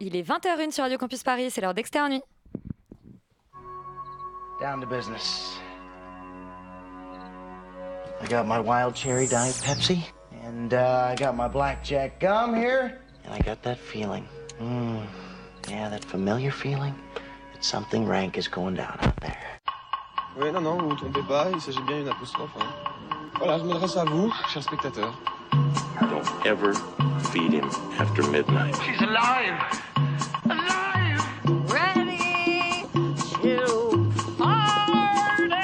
Il est 20h01 sur Radio Campus Paris, c'est l'heure d'Externe Nuit. Down to business. I got my wild cherry diet Pepsi, and uh, I got my blackjack gum here, and I got that feeling. Mm, yeah, that familiar feeling that something rank is going down out there. Oui, non, non, vous vous trompez pas, il s'agit bien d'une apostrophe. Hein. Voilà, je m'adresse à vous, chers spectateurs. Don't ever feed him after midnight. She's alive! Alive! Ready to party.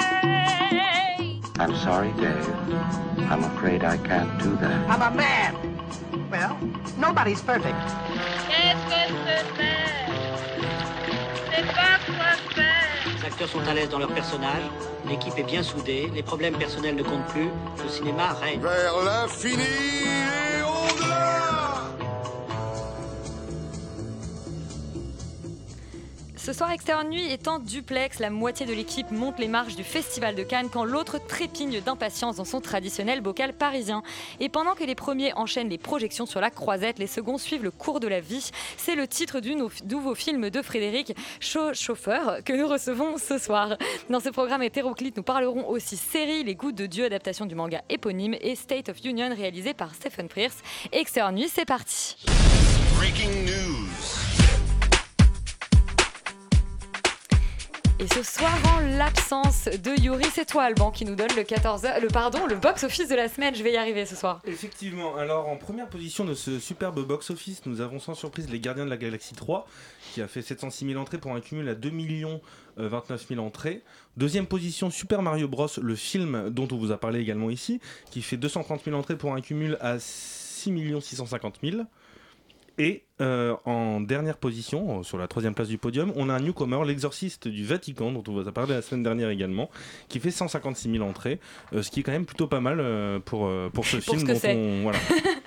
I'm sorry, Dave. I'm afraid I can't do that. I'm a man. Well, nobody's perfect. Qu'est-ce que c'est faire C'est pas quoi faire. Les acteurs sont à l'aise dans leur personnage, l'équipe est bien soudée, les problèmes personnels ne comptent plus, le cinéma règne. Vers l'infini Ce soir, Externe Nuit est en duplex. La moitié de l'équipe monte les marches du Festival de Cannes quand l'autre trépigne d'impatience dans son traditionnel bocal parisien. Et pendant que les premiers enchaînent les projections sur la croisette, les seconds suivent le cours de la vie. C'est le titre du nou- nouveau film de Frédéric Chau- Chauffeur que nous recevons ce soir. Dans ce programme hétéroclite, nous parlerons aussi série Les Gouttes de Dieu, adaptation du manga éponyme, et State of Union réalisé par Stephen Pierce. Externe Nuit, c'est parti. Breaking news. Et ce soir, en l'absence de Yuri, c'est toi, Alban, qui nous donne le 14 le pardon, le box-office de la semaine. Je vais y arriver ce soir. Effectivement, alors en première position de ce superbe box-office, nous avons sans surprise Les Gardiens de la Galaxie 3, qui a fait 706 000 entrées pour un cumul à 2 millions euh, 29 000 entrées. Deuxième position, Super Mario Bros, le film dont on vous a parlé également ici, qui fait 230 000 entrées pour un cumul à 6 650 000. Et euh, en dernière position, euh, sur la troisième place du podium, on a un newcomer, l'exorciste du Vatican, dont on vous a parlé la semaine dernière également, qui fait 156 000 entrées, euh, ce qui est quand même plutôt pas mal euh, pour, pour ce Pour film ce que dont c'est. on... Voilà.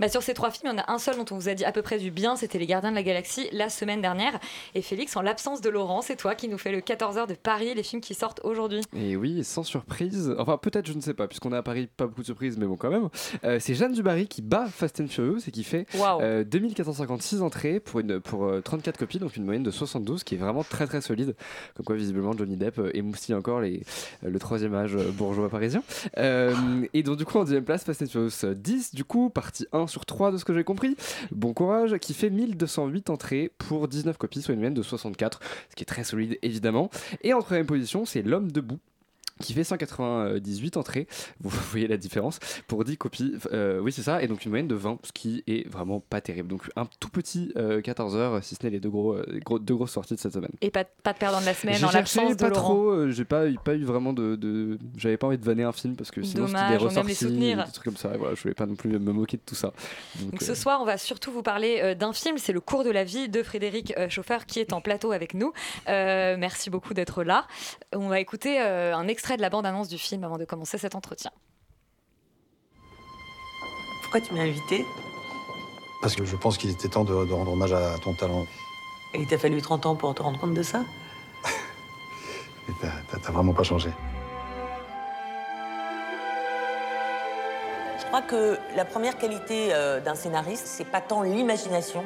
Bah, sur ces trois films, il y en a un seul dont on vous a dit à peu près du bien, c'était Les Gardiens de la Galaxie la semaine dernière. Et Félix, en l'absence de Laurent, c'est toi qui nous fais le 14h de Paris, les films qui sortent aujourd'hui. Et oui, sans surprise, enfin peut-être je ne sais pas, puisqu'on est à Paris, pas beaucoup de surprises, mais bon quand même. Euh, c'est Jeanne Dubarry qui bat Fast and Furious et qui fait Waouh euh, 2456 entrées pour, une, pour euh, 34 copies, donc une moyenne de 72, qui est vraiment très très solide. Comme quoi visiblement Johnny Depp euh, émoustille encore les, euh, le troisième âge euh, bourgeois parisien. Euh, et donc du coup en deuxième place, Fast and Furious 10, du coup, partie 1 sur 3 de ce que j'ai compris. Bon courage, qui fait 1208 entrées pour 19 copies, soit une moyenne de 64, ce qui est très solide évidemment. Et en troisième position, c'est L'homme debout qui fait 198 entrées, vous voyez la différence, pour 10 copies, Euh, oui c'est ça, et donc une moyenne de 20, ce qui est vraiment pas terrible. Donc un tout petit 14 heures, si ce n'est les deux, gros, euh, gros- deux grosses sorties de cette semaine. Et pas, pas de perdant de la semaine en l'absence de pas Laurent. trop, euh, j'ai pas, eu- pas eu vraiment de... de- J'avais pas envie de vanner un film, parce que sinon c'était des ressorties, des trucs comme ça, et voilà, je voulais pas non plus me moquer de tout ça. Donc, Donc euh, ce soir, on va surtout vous parler euh, d'un film, c'est Le cours de la vie de Frédéric euh, Chauffeur qui est en plateau avec nous. Euh, merci beaucoup d'être là. On va écouter euh, un extrait de la bande-annonce du film avant de commencer cet entretien. Pourquoi tu m'as invité? Parce que je pense qu'il était temps de, de rendre hommage à ton talent. Et il t'a fallu 30 ans pour te rendre compte de ça? T'as vraiment pas changé. Je crois que la première qualité euh, d'un scénariste, c'est pas tant l'imagination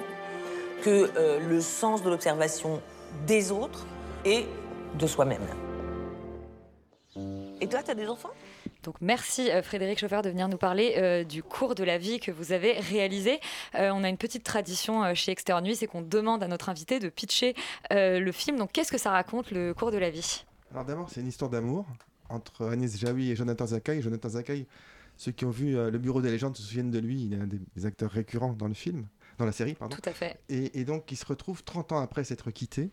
que euh, le sens de l'observation des autres et de soi-même. Et toi, t'as des enfants? Donc merci euh, Frédéric Chauffeur de venir nous parler euh, du cours de la vie que vous avez réalisé. Euh, on a une petite tradition euh, chez Externe Nuit, c'est qu'on demande à notre invité de pitcher euh, le film. Donc qu'est-ce que ça raconte le cours de la vie? Alors d'abord, c'est une histoire d'amour entre Agnès Jaoui et Jonathan Zakaï. Jonathan Zakaï, ceux qui ont vu euh, Le Bureau des légendes se souviennent de lui. Il est un des, des acteurs récurrents dans le film, dans la série, pardon. Tout à fait. Et, et donc, il se retrouve 30 ans après s'être quitté,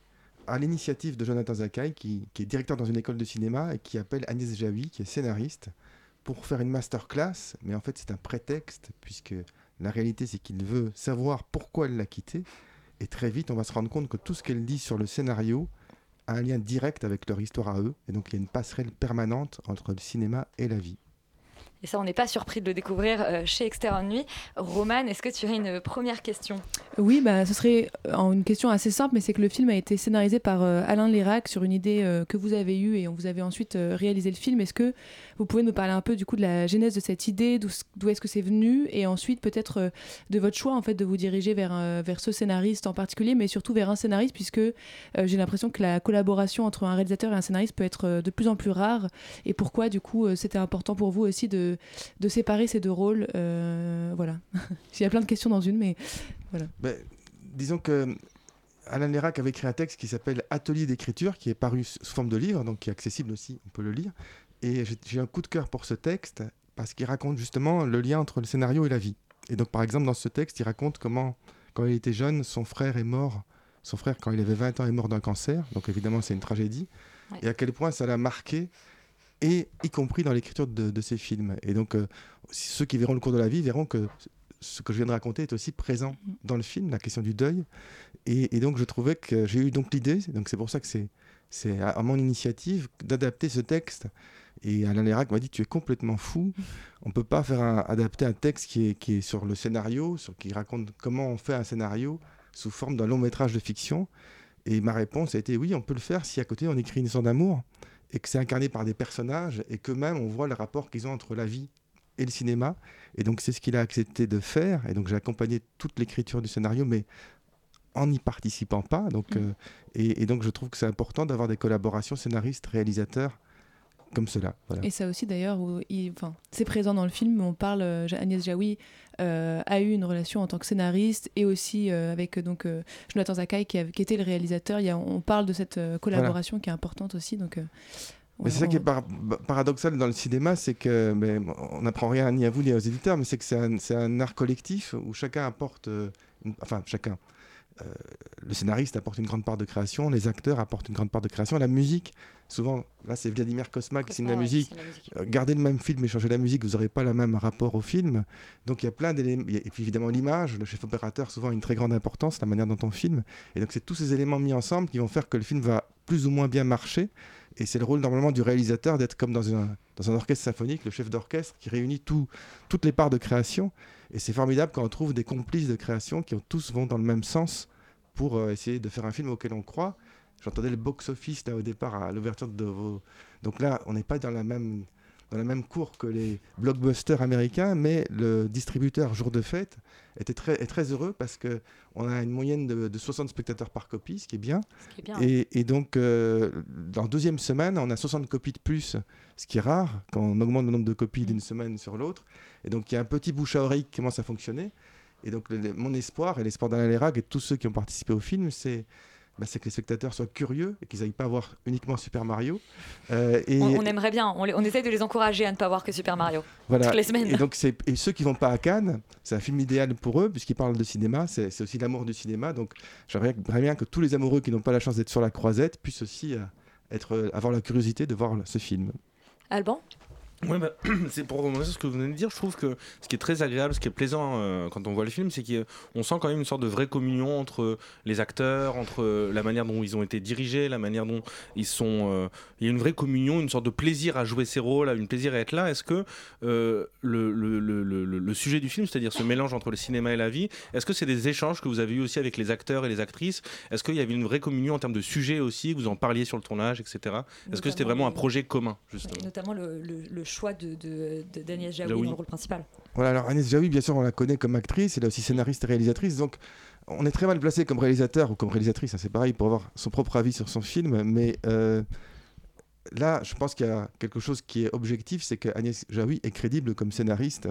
à l'initiative de Jonathan Zakaï, qui, est directeur dans une école de cinéma et qui appelle Agnès Jaoui, qui est scénariste, pour faire une masterclass. Mais en fait, c'est un prétexte, puisque la réalité, c'est qu'il veut savoir pourquoi elle l'a quitté. Et très vite, on va se rendre compte que tout ce qu'elle dit sur le scénario a un lien direct avec leur histoire à eux. Et donc, il y a une passerelle permanente entre le cinéma et la vie. Et ça, on n'est pas surpris de le découvrir euh, chez Extérieur Nuit. Roman, est-ce que tu as une première question? Oui, bah, ce serait euh, une question assez simple, mais c'est que le film a été scénarisé par euh, Alain Lérac sur une idée euh, que vous avez eue et on vous avez ensuite euh, réalisé le film. Est-ce que vous pouvez nous parler un peu du coup de la genèse de cette idée, d'où est-ce que c'est venu? Et ensuite peut-être euh, de votre choix en fait de vous diriger vers, euh, vers ce scénariste en particulier, mais surtout vers un scénariste puisque euh, j'ai l'impression que la collaboration entre un réalisateur et un scénariste peut être euh, de plus en plus rare et pourquoi du coup euh, c'était important pour vous aussi de, de séparer ces deux rôles. euh, voilà. Il y a plein de questions dans une, mais voilà. Ben, disons que Alain Lérac avait écrit un texte qui s'appelle Atelier d'écriture, qui est paru sous forme de livre, donc qui est accessible aussi, on peut le lire. Et j'ai j'ai un coup de cœur pour ce texte parce qu'il raconte justement le lien entre le scénario et la vie. Et donc, par exemple, dans ce texte, il raconte comment, quand il était jeune, son frère est mort. Son frère, quand il avait 20 ans, est mort d'un cancer. Donc, évidemment, c'est une tragédie. Ouais. Et à quel point ça l'a marqué, et y compris dans l'écriture de, de ses films. Et donc, euh, ceux qui verront le cours de la vie verront que ce que je viens de raconter est aussi présent dans le film, la question du deuil. Et, et donc, je trouvais que j'ai eu donc l'idée, donc c'est pour ça que c'est c'est à mon initiative d'adapter ce texte. Et Alain Lérac m'a dit Tu es complètement fou. On ne peut pas faire un- adapter un texte qui est, qui est sur le scénario, sur, qui raconte comment on fait un scénario sous forme d'un long métrage de fiction. Et ma réponse a été Oui, on peut le faire si à côté on écrit une histoire d'amour et que c'est incarné par des personnages et que même on voit le rapport qu'ils ont entre la vie et le cinéma. Et donc c'est ce qu'il a accepté de faire. Et donc j'ai accompagné toute l'écriture du scénario, mais en n'y participant pas. Donc, euh, et, et donc je trouve que c'est important d'avoir des collaborations scénaristes, réalisateurs comme cela. Voilà. Et ça aussi d'ailleurs, c'est présent dans le film. On parle, euh, Agnès Jaoui euh, a eu une relation en tant que scénariste et aussi euh, avec donc euh, Jonathan Zakai qui, a- qui était le réalisateur. Il y a, on parle de cette collaboration qui est importante aussi. Donc, Mais c'est ça qui est par- ba- paradoxal dans le cinéma, c'est que mais, on n'apprend rien ni à vous ni aux éditeurs, mais c'est que c'est un, art collectif où chacun apporte, une- enfin chacun, le scénariste apporte une grande part de création, les acteurs apportent une grande part de création, la musique, souvent, là c'est Vladimir Kosma qui signe la ouais, qui musique, signe la musique. Euh, gardez le même film et changez la musique, vous n'aurez pas le même rapport au film. Donc il y a plein d'éléments, et puis évidemment l'image, le chef opérateur souvent a une très grande importance, la manière dont on filme, et donc c'est tous ces éléments mis ensemble qui vont faire que le film va plus ou moins bien marcher. Et c'est le rôle normalement du réalisateur d'être comme dans un, dans un orchestre symphonique, le chef d'orchestre qui réunit tout, toutes les parts de création. Et c'est formidable quand on trouve des complices de création qui ont tous vont dans le même sens pour euh, essayer de faire un film auquel on croit. J'entendais le box-office là au départ à l'ouverture de vos. Donc là, on n'est pas dans la même dans la même cour que les blockbusters américains, mais le distributeur jour de fête était très, est très heureux parce que on a une moyenne de, de 60 spectateurs par copie, ce qui est bien. Ce qui est bien, Et, et donc, euh, dans la deuxième semaine, on a 60 copies de plus, ce qui est rare quand on augmente le nombre de copies d'une semaine sur l'autre. Et donc, il y a un petit bouche à oreille qui commence à fonctionner. Et donc, le- le- mon espoir et l'espoir d'Alain Lérac et de tous ceux qui ont participé au film, c'est bah, c'est que les spectateurs soient curieux et qu'ils n'aillent pas voir uniquement Super Mario. Euh, et, On, on aimerait bien, on, on essaye de les encourager à ne pas voir que Super Mario voilà. toutes les semaines. Et donc, et ceux qui vont pas à Cannes, c'est un film idéal pour eux puisqu'il parle de cinéma. C'est aussi l'amour du cinéma. Donc, j'aimerais bien que tous les amoureux qui n'ont pas la chance d'être sur la croisette puissent aussi euh, être, euh, avoir la curiosité de voir ce film. Alban? Ouais, bah, c'est pour rebondir sur ce que vous venez de dire. Je trouve que ce qui est très agréable, ce qui est plaisant euh, quand on voit le film, c'est qu'on sent quand même une sorte de vraie communion entre les acteurs, entre euh, la manière dont ils ont été dirigés, la manière dont ils sont. euh, il y a une vraie communion, une sorte de plaisir à jouer ces rôles, une plaisir à être là. Est-ce que euh, le, le, le, le- le sujet du film, c'est-à-dire ce mélange entre le cinéma et la vie, est-ce que c'est des échanges que vous avez eu aussi avec les acteurs et les actrices? Est-ce qu'il y avait une vraie communion en termes de sujet aussi, vous en parliez sur le tournage, etc. Est-ce que c'était vraiment un projet commun, justement? Notamment le choix de, de, de Daniel Jaoui Jaoui. dans le rôle principal. Voilà, alors Agnès Jaoui, bien sûr, on la connaît comme actrice, elle est aussi scénariste et réalisatrice, donc on est très mal placé comme réalisateur ou comme réalisatrice, hein, c'est pareil, pour avoir son propre avis sur son film, mais euh, là, je pense qu'il y a quelque chose qui est objectif, c'est qu'Agnès Jaoui est crédible comme scénariste,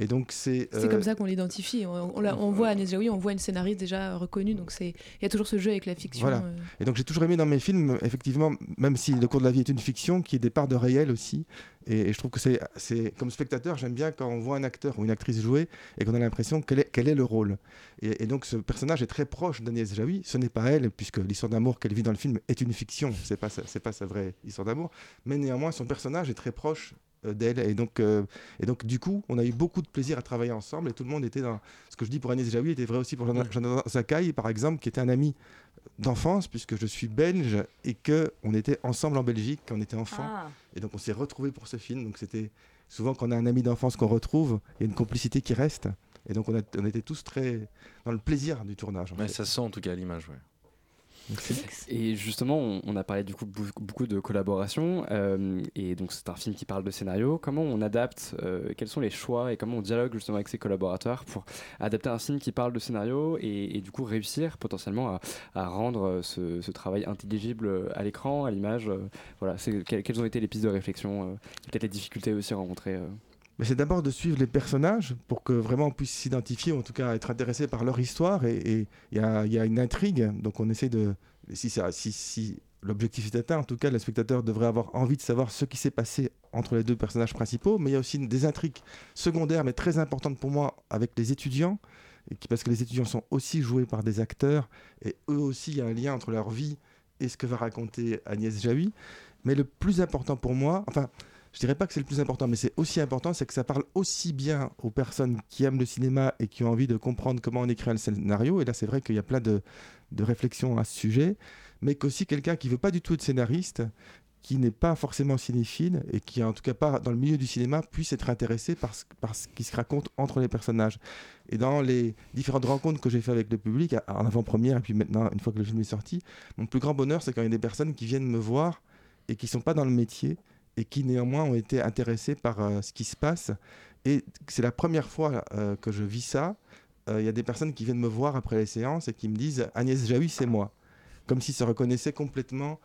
et donc c'est... C'est euh, comme ça qu'on l'identifie. On, on la- on voit Agnès Jaoui, on voit une scénariste déjà reconnue, donc c'est il y a toujours ce jeu avec la fiction. Voilà. euh. Et donc j'ai toujours aimé dans mes films, effectivement, même si le cours de la vie est une fiction, qu'il y ait des parts de réel aussi. Et, et je trouve que c'est, c'est comme spectateur, j'aime bien quand on voit un acteur ou une actrice jouer et qu'on a l'impression quel est, quel est le rôle. Et, et donc ce personnage est très proche d'Agnès Jaoui. Ce n'est pas elle, puisque l'histoire d'amour qu'elle vit dans le film est une fiction. C'est pas c'est pas sa vraie histoire d'amour. Mais néanmoins, son personnage est très proche euh, d'elle. Et donc, euh, et donc, du coup, on a eu beaucoup de plaisir à travailler ensemble et tout le monde était dans. Ce que je dis pour Agnès Jaoui était vrai aussi pour Jonathan Zakai, par exemple, qui était un ami d'enfance, puisque je suis belge et que on était ensemble en Belgique quand on était enfant. Ah. Et donc, on s'est retrouvés pour ce film. Donc, c'était souvent quand on a un ami d'enfance qu'on retrouve, il y a une complicité qui reste. Et donc on, a, on était tous très dans le plaisir du tournage. fait. ça sent en tout cas l'image. Ouais. Et justement, on, on a parlé du coup beaucoup de collaboration, euh, et donc c'est un film qui parle de scénario. Comment on adapte, euh, quels sont les choix et comment on dialogue justement avec ses collaborateurs pour adapter un film qui parle de scénario et, et du coup réussir potentiellement à, à rendre euh, ce, ce travail intelligible à l'écran, à l'image. voilà, quelles, ont été les pistes de réflexion, peut-être les difficultés aussi rencontrées. Mais c'est d'abord de suivre les personnages pour que vraiment on puisse s'identifier, ou en tout cas être intéressé par leur histoire. Et il y a, une intrigue, donc on essaie de. Si, l'objectif est atteint, en tout cas, le spectateur devrait avoir envie de savoir ce qui s'est passé entre les deux personnages principaux. Mais il y a aussi des intrigues secondaires, mais très importantes pour moi, avec les étudiants. Parce que les étudiants sont aussi joués par des acteurs, et eux aussi, il y a un lien entre leur vie et ce que va raconter Agnès Jaoui. Mais le plus important pour moi, enfin, je dirais pas que c'est le plus important, mais c'est aussi important, c'est que ça parle aussi bien aux personnes qui aiment le cinéma et qui ont envie de comprendre comment on écrit un scénario. Et là, c'est vrai qu'il y a plein de, de réflexions à ce sujet, mais qu'aussi quelqu'un qui veut pas du tout être scénariste, qui n'est pas forcément cinéphile et qui, en tout cas pas dans le milieu du cinéma, puisse être intéressé par ce, par ce qui se raconte entre les personnages. Et dans les différentes rencontres que j'ai fait avec le public, en avant-première et puis maintenant, une fois que le film est sorti, mon plus grand bonheur, c'est quand il y a des personnes qui viennent me voir et qui sont pas dans le métier et qui néanmoins ont été intéressés par euh, ce qui se passe. Et c'est la première fois euh, que je vis ça. Euh, Il y a des personnes qui viennent me voir après les séances et qui me disent Agnès Jaoui, c'est moi. Comme s'ils se reconnaissaient complètement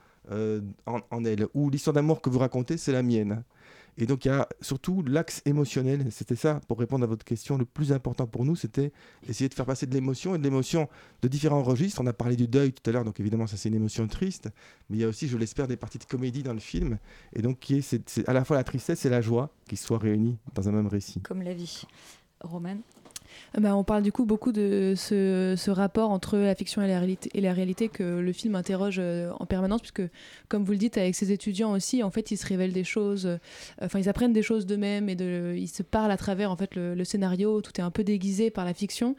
en, en elle. Ou l'histoire d'amour que vous racontez, c'est la mienne. Et donc il y a surtout l'axe émotionnel. C'était ça, pour répondre à votre question, le plus important pour nous, c'était essayer de faire passer de l'émotion et de l'émotion de différents registres. On a parlé du deuil tout à l'heure, donc évidemment ça c'est une émotion triste, mais il y a aussi, je l'espère, des parties de comédie dans le film. Et donc c'est, à la fois la tristesse et la joie qui soient réunies dans un même récit. Comme la vie. Roman bah, on parle du coup beaucoup de ce, rapport entre la fiction et la réalité, et la réalité que le film interroge euh, en permanence, puisque, comme vous le dites, avec ses étudiants aussi, en fait, ils se révèlent des choses, euh, enfin, ils apprennent des choses d'eux-mêmes et ils se parlent à travers en fait le, scénario. Tout est un peu déguisé par la fiction.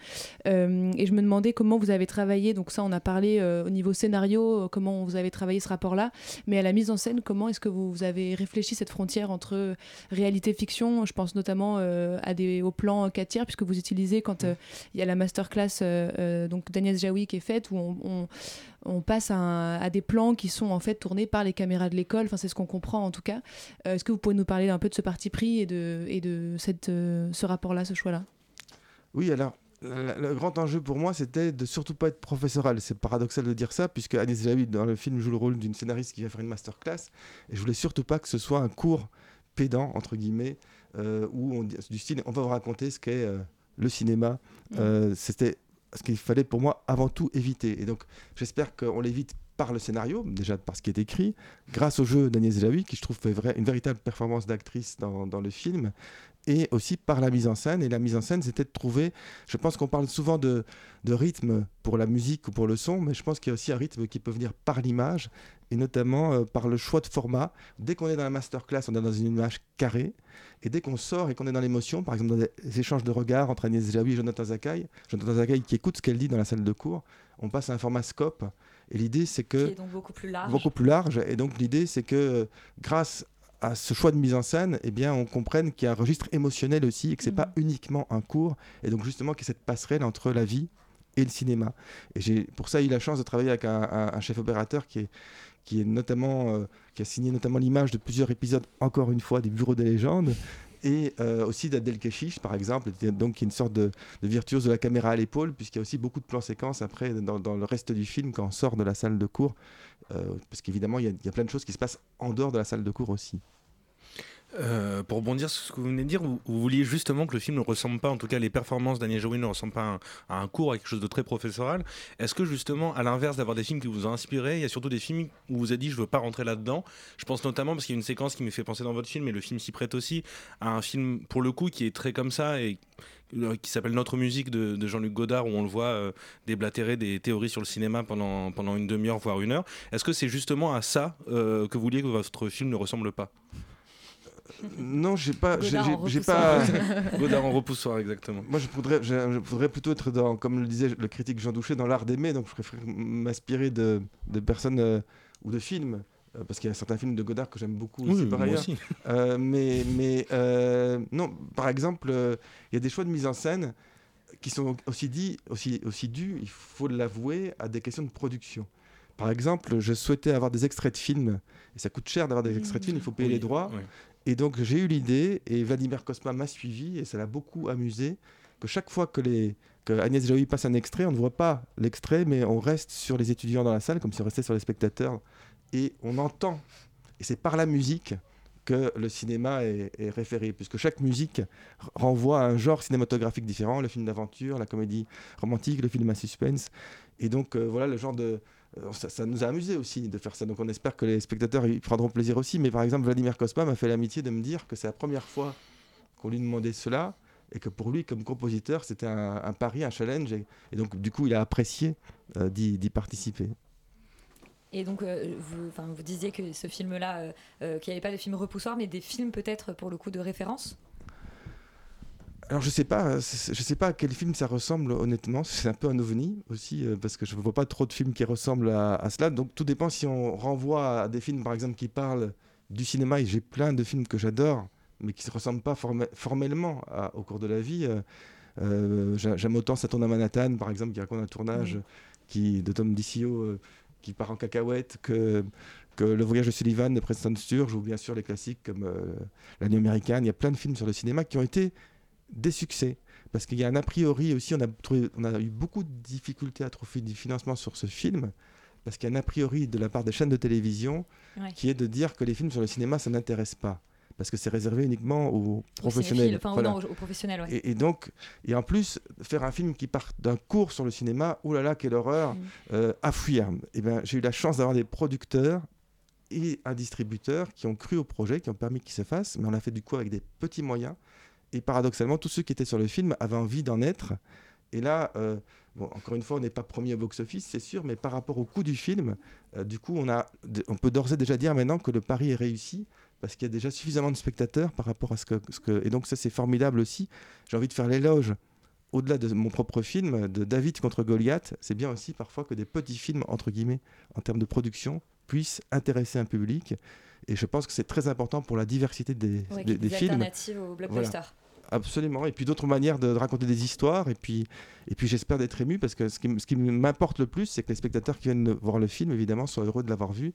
Euh, et je me demandais comment vous avez travaillé. Donc ça, on a parlé euh, au niveau scénario, euh, comment vous avez travaillé ce rapport-là, mais à la mise en scène, comment est-ce que vous, avez réfléchi cette frontière entre réalité-fiction Je pense notamment euh, à des au plan 4 tiers, puisque vous utilisez quand euh, il y a la masterclass euh, euh, donc d'Agnès Jaoui qui est faite, où on, passe à, des plans qui sont en fait tournés par les caméras de l'école. Enfin, c'est ce qu'on comprend en tout cas. Euh, Est-ce que vous pouvez nous parler un peu de ce parti pris et de, ce rapport-là, ce choix-là? Oui, alors, le, grand enjeu pour moi, c'était de surtout pas être professoral. C'est paradoxal de dire ça, puisque Agnès Jaoui, dans le film, joue le rôle d'une scénariste qui va faire une masterclass. Et je voulais surtout pas que ce soit un cours pédant, entre guillemets, où on, du style, on va vous raconter ce qu'est le cinéma. Euh, c'était ce qu'il fallait pour moi avant tout éviter. Et donc, j'espère qu'on l'évite par le scénario, déjà par ce qui est écrit, grâce au jeu d'Agnès Jaoui, qui je trouve une véritable performance d'actrice dans, dans le film, et aussi par la mise en scène. Et la mise en scène, c'était de trouver, je pense qu'on parle souvent de, de rythme pour la musique ou pour le son, mais je pense qu'il y a aussi un rythme qui peut venir par l'image, et notamment euh, par le choix de format. Dès qu'on est dans la masterclass, on est dans une image carrée, et dès qu'on sort et qu'on est dans l'émotion, par exemple dans des échanges de regards entre Agnès Jaoui et Jonathan Zakaï, Jonathan Zakaï qui écoute ce qu'elle dit dans la salle de cours, on passe à un format scope. Et l'idée, c'est que Qui est donc beaucoup plus large. beaucoup plus large. Et donc l'idée, c'est que euh, grâce à ce choix de mise en scène, eh bien, on comprenne qu'il y a un registre émotionnel aussi et que c'est pas uniquement un cours. Et donc justement qu'il y a cette passerelle entre la vie et le cinéma. Et j'ai pour ça eu la chance de travailler avec un, un- un chef opérateur qui est qui est notamment euh, qui a signé notamment l'image de plusieurs épisodes encore une fois des Bureaux des légendes et euh, aussi d'Adel Keshish par exemple donc qui est une sorte de, virtuose de la caméra à l'épaule puisqu'il y a aussi beaucoup de plans séquences après dans, le reste du film quand on sort de la salle de cours euh, parce qu'évidemment il y a plein de choses qui se passent en dehors de la salle de cours aussi. Euh, pour rebondir sur ce que vous venez de dire, vous, vous vouliez justement que le film ne ressemble pas, en tout cas les performances d'Agnès Jaoui ne ressemblent pas à un, cours, à quelque chose de très professoral. Est-ce que justement, à l'inverse d'avoir des films qui vous ont inspiré, il y a surtout des films où vous avez dit je veux pas rentrer là-dedans? Je pense notamment parce qu'il y a une séquence qui me fait penser dans votre film, et le film s'y prête aussi, à un film pour le coup qui est très comme ça et euh, qui s'appelle Notre musique de, Jean-Luc Godard où on le voit euh, déblatérer des théories sur le cinéma pendant, pendant une demi-heure voire une heure. Est-ce que c'est justement à ça que vous vouliez que votre film ne ressemble pas? Non, j'ai pas. j'ai- pas. Godard en repoussoir, exactement. Moi, je voudrais, je, je voudrais plutôt être dans, comme le disait le critique Jean Douché, dans l'art d'aimer. Donc, je préfère m'inspirer de, de personnes euh, ou de films euh, parce qu'il y a certains films de Godard que j'aime beaucoup Oui, aussi par moi ailleurs. aussi. Euh, mais mais euh, non, par exemple, euh, il y a des choix de mise en scène qui sont aussi, dits, aussi, aussi dus, il faut l'avouer, à des questions de production. Par exemple, je souhaitais avoir des extraits de films, et ça coûte cher d'avoir des extraits de films, il faut payer Oui, les droits. oui. Et donc j'ai eu l'idée, et Vladimir Kosma m'a suivi, et ça l'a beaucoup amusé, que chaque fois que, les, que Agnès Jaoui passe un extrait, on ne voit pas l'extrait, mais on reste sur les étudiants dans la salle, comme si on restait sur les spectateurs, et on entend, et c'est par la musique que le cinéma est, est référé, puisque chaque musique renvoie à un genre cinématographique différent, le film d'aventure, la comédie romantique, le film à suspense. Et donc euh, voilà le genre de... euh, Ça, nous a amusé aussi de faire ça, donc on espère que les spectateurs y prendront plaisir aussi. Mais par exemple, Vladimir Kosma m'a fait l'amitié de me dire que c'est la première fois qu'on lui demandait cela, et que pour lui, comme compositeur, c'était un, pari, un challenge, et, donc du coup, il a apprécié euh, d'y participer. Et donc, euh, vous, disiez que ce film-là, qu'il n'y avait pas de film repoussoir, mais des films peut-être pour le coup de référence? Alors je sais pas, euh, je sais pas à quel film ça ressemble honnêtement. C'est un peu un ovni aussi euh, parce que je ne vois pas trop de films qui ressemblent à, à cela. Donc tout dépend si on renvoie à des films par exemple qui parlent du cinéma. Et j'ai plein de films que j'adore, mais qui ne se ressemblent pas forme- formellement à- au cours de la vie. Euh, j'a- J'aime autant Ça tourne à Manhattan par exemple qui raconte un tournage qui de Tom DiCio euh, qui part en cacahuète que que Le Voyage de Sullivan de Preston Sturges ou bien sûr les classiques comme La Nuit américaine. Il y a plein de films sur le cinéma qui ont été des succès. Parce qu'il y a un a priori aussi, on a, trouvé, on a eu beaucoup de difficultés à trouver du financement sur ce film, parce qu'il y a un a priori de la part des chaînes de télévision Ouais. qui est de dire que les films sur le cinéma, ça n'intéresse pas. Parce que c'est réservé uniquement aux professionnels. cinéphiles, enfin, Voilà. non, aux, aux professionnels, ouais. Et, et donc, et en plus, faire un film qui part d'un cours sur le cinéma, oh là là, quelle horreur, Mm. euh, à fuir. Et ben, j'ai eu la chance d'avoir des producteurs et un distributeur qui ont cru au projet, qui ont permis qu'il se fasse, mais on l'a fait du coup avec des petits moyens. Et paradoxalement, tous ceux qui étaient sur le film avaient envie d'en être. Et là, euh, bon, encore une fois, on n'est pas premier au box-office, c'est sûr, mais par rapport au coût du film, euh, du coup, on, a, on peut d'ores et déjà dire maintenant que le pari est réussi, parce qu'il y a déjà suffisamment de spectateurs par rapport à ce que... Ce que et donc ça, c'est formidable aussi. J'ai envie de faire l'éloge, au-delà de mon propre film, de David contre Goliath. C'est bien aussi parfois que des petits films, entre guillemets, en termes de production, puissent intéresser un public. Et je pense que c'est très important pour la diversité des, Ouais, des, qu'il y ait des des films. alternatives au blockbuster. Voilà. Absolument. Et puis d'autres manières de, raconter des histoires. Et puis, et puis j'espère d'être ému parce que ce qui, m'importe le plus, c'est que les spectateurs qui viennent voir le film, évidemment, soient heureux de l'avoir vu.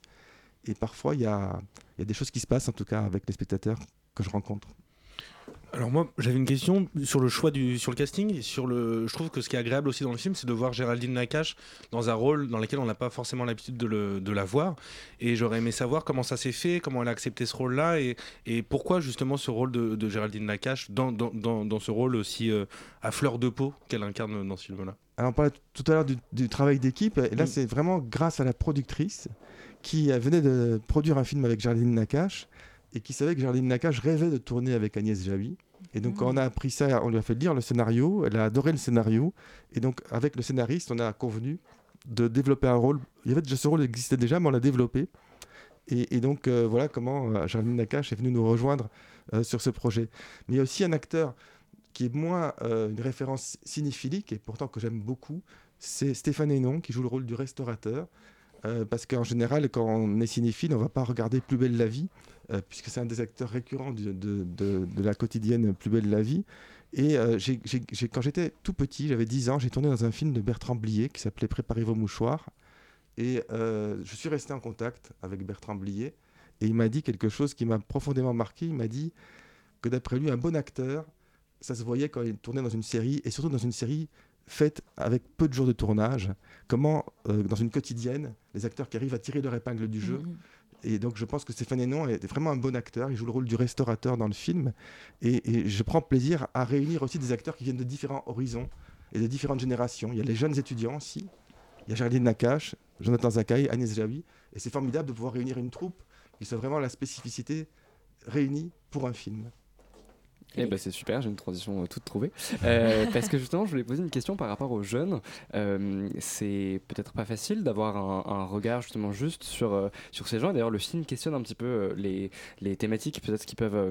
Et parfois, il y a, il y a des choses qui se passent, en tout cas, avec les spectateurs que je rencontre. Alors moi, j'avais une question sur le choix du sur le casting. et Sur le, je trouve que ce qui est agréable aussi dans le film, c'est de voir Géraldine Nakache dans un rôle dans lequel on n'a pas forcément l'habitude de, le- de la voir. Et j'aurais aimé savoir comment ça s'est fait, comment elle a accepté ce rôle-là, et, et pourquoi justement ce rôle de, de Géraldine Nakache dans, dans, dans, dans ce rôle aussi euh, à fleur de peau qu'elle incarne dans ce film-là. Alors, on parlait tout à l'heure du, du travail d'équipe, et là, Mm. c'est vraiment grâce à la productrice qui euh, venait de produire un film avec Géraldine Nakache et qui savait que Géraldine Nakache rêvait de tourner avec Agnès Jaoui. Et donc, quand on a appris ça, on lui a fait lire le scénario, elle a adoré le scénario, et donc, avec le scénariste, on a convenu de développer un rôle. Il y avait déjà ce rôle existait déjà, mais on l'a développé. Et, et donc, euh, voilà comment euh, Géraldine Nakache est venue nous rejoindre euh, sur ce projet. Mais il y a aussi un acteur qui est moins euh, une référence cinéphilique et pourtant que j'aime beaucoup, c'est Stéphane Hénon qui joue le rôle du restaurateur. Euh, parce qu'en général, quand on est cinéphile, on ne va pas regarder Plus belle la vie, euh, puisque c'est un des acteurs récurrents de, la quotidienne Plus belle la vie. Et euh, quand j'étais tout petit, j'avais 10 ans, j'ai tourné dans un film de Bertrand Blier qui s'appelait Préparez vos mouchoirs. Et je suis resté en contact avec Bertrand Blier. Et il m'a dit quelque chose qui m'a profondément marqué. Il m'a dit que d'après lui, un bon acteur, ça se voyait quand il tournait dans une série, et surtout dans une série faite avec peu de jours de tournage. Comment, euh, dans une quotidienne, les acteurs qui arrivent à tirer leur épingle du jeu. Mhm. Et donc, je pense que Stéphane Hénon est vraiment un bon acteur. Il joue le rôle du restaurateur dans le film. Et, et je prends plaisir à réunir aussi des acteurs qui viennent de différents horizons et de différentes générations. Il y a les jeunes étudiants aussi. Il y a Géraldine Nakache, Jonathan Zakaï, Agnès Jaoui. Et c'est formidable de pouvoir réunir une troupe qui soit vraiment la spécificité réunie pour un film. Eh ben c'est super, j'ai une transition euh, toute trouvée. Euh, parce que justement, je voulais poser une question par rapport aux jeunes. Euh, c'est peut-être pas facile d'avoir un, un regard justement juste sur, euh, sur ces gens. Et D'ailleurs, le film questionne un petit peu euh, les, les thématiques peut-être qui peuvent... euh,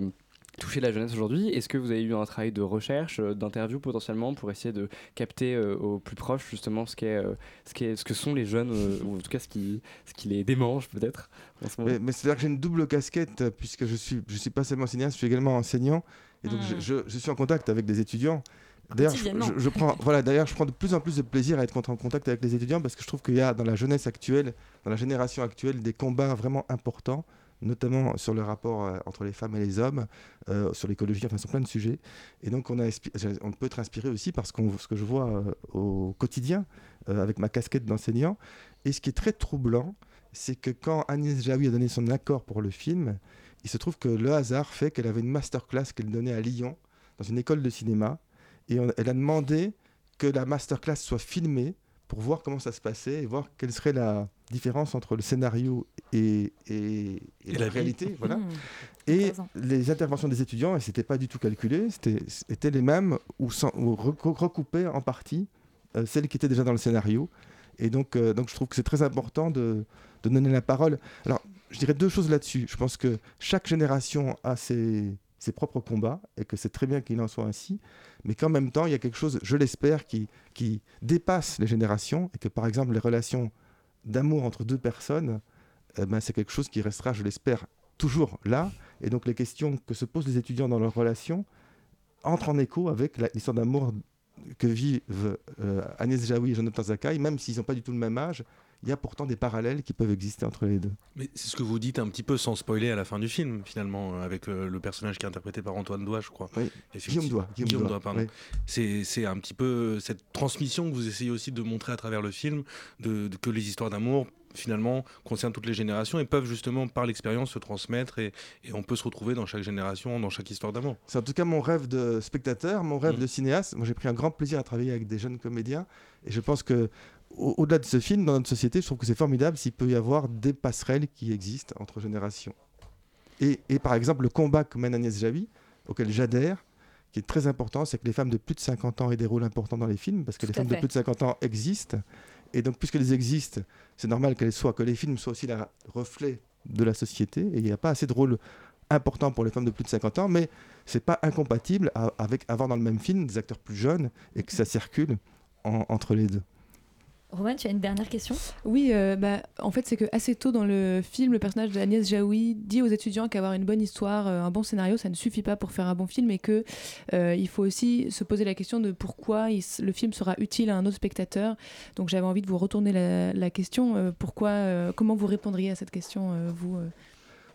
toucher la jeunesse aujourd'hui. Est-ce que vous avez eu un travail de recherche, euh, d'interview potentiellement pour essayer de capter euh, au plus proche justement ce, qu'est, euh, ce, qu'est- ce que sont les jeunes, euh, ou en tout cas ce qui, ce qui les démange peut-être en ce moment? Mais, mais c'est-à-dire que j'ai une double casquette, puisque je suis, je suis pas seulement cinéaste, je suis également enseignant. Et donc, je, Mm. je- je suis en contact avec des étudiants. D'ailleurs, je, Quotidiennement. je- je prends, voilà, d'ailleurs, je prends de plus en plus de plaisir à être en contact avec les étudiants parce que je trouve qu'il y a dans la jeunesse actuelle, dans la génération actuelle, des combats vraiment importants, notamment sur le rapport euh, entre les femmes et les hommes, euh, sur l'écologie, enfin sur plein de sujets. Et donc, on, a on peut être inspiré aussi par ce, ce que je vois euh, au quotidien avec ma casquette d'enseignant. Et ce qui est très troublant, c'est que quand Agnès Jaoui a donné son accord pour le film, il se trouve que le hasard fait qu'elle avait une masterclass qu'elle donnait à Lyon, dans une école de cinéma, et on- elle a demandé que la masterclass soit filmée pour voir comment ça se passait et voir quelle serait la différence entre le scénario et, et- et Et la, réalité. Voilà. Mmh. Et les interventions des étudiants, et c'était pas du tout calculé, c'était étaient les mêmes ou, sans- ou recou- recoupaient en partie euh, celles qui étaient déjà dans le scénario. Et donc, euh, donc je trouve que c'est très important de, de donner la parole. Alors, je dirais deux choses là-dessus. Je pense que chaque génération a ses, propres combats et que c'est très bien qu'il en soit ainsi. Mais qu'en même temps, il y a quelque chose, je l'espère, qui, dépasse les générations et que, par exemple, les relations d'amour entre deux personnes, eh ben, c'est quelque chose qui restera, je l'espère, toujours là. Et donc, les questions que se posent les étudiants dans leurs relations entrent en écho avec l'histoire d'amour que vivent euh, Agnès Jaoui et Jonathan Zakai, même s'ils n'ont pas du tout le même âge, il y a pourtant des parallèles qui peuvent exister entre les deux. Mais c'est ce que vous dites un petit peu sans spoiler à la fin du film, finalement, euh, avec euh, le personnage qui est interprété par Antoine Doigt, je crois. Oui. Guillaume Doigt, Guillaume Doigt, pardon. oui. C'est un petit peu cette transmission que vous essayez aussi de montrer à travers le film, de, de- que les histoires d'amour, finalement, concernent toutes les générations et peuvent justement, par l'expérience, se transmettre et, et on peut se retrouver dans chaque génération, dans chaque histoire d'amour. C'est en tout cas mon rêve de spectateur, mon rêve Mm. de cinéaste. Moi, j'ai pris un grand plaisir à travailler avec des jeunes comédiens. Et je pense que, au-delà de ce film, dans notre société, je trouve que c'est formidable s'il peut y avoir des passerelles qui existent entre générations. Et, et par exemple, le combat que mène Agnès Jaoui, auquel j'adhère, qui est très important, c'est que les femmes de plus de 50 ans aient des rôles importants dans les films, parce que Tout les femmes de plus de 50 ans existent. Et donc, puisqu'elles existent, c'est normal qu'elles soient, que les films soient aussi le reflet de la société. Et il n'y a pas assez de rôles importants pour les femmes de plus de 50 ans, mais c'est pas incompatible à- avec avoir dans le même film des acteurs plus jeunes et que ça circule en- entre les deux. Romain, tu as une dernière question? Oui, euh, bah, en fait, c'est que assez tôt dans le film, le personnage d'Agnès Jaoui dit aux étudiants qu'avoir une bonne histoire, euh, un bon scénario, ça ne suffit pas pour faire un bon film et que euh, il faut aussi se poser la question de pourquoi il le film sera utile à un autre spectateur. Donc, j'avais envie de vous retourner la, la question. euh, pourquoi, euh, comment vous répondriez à cette question, euh, vous euh?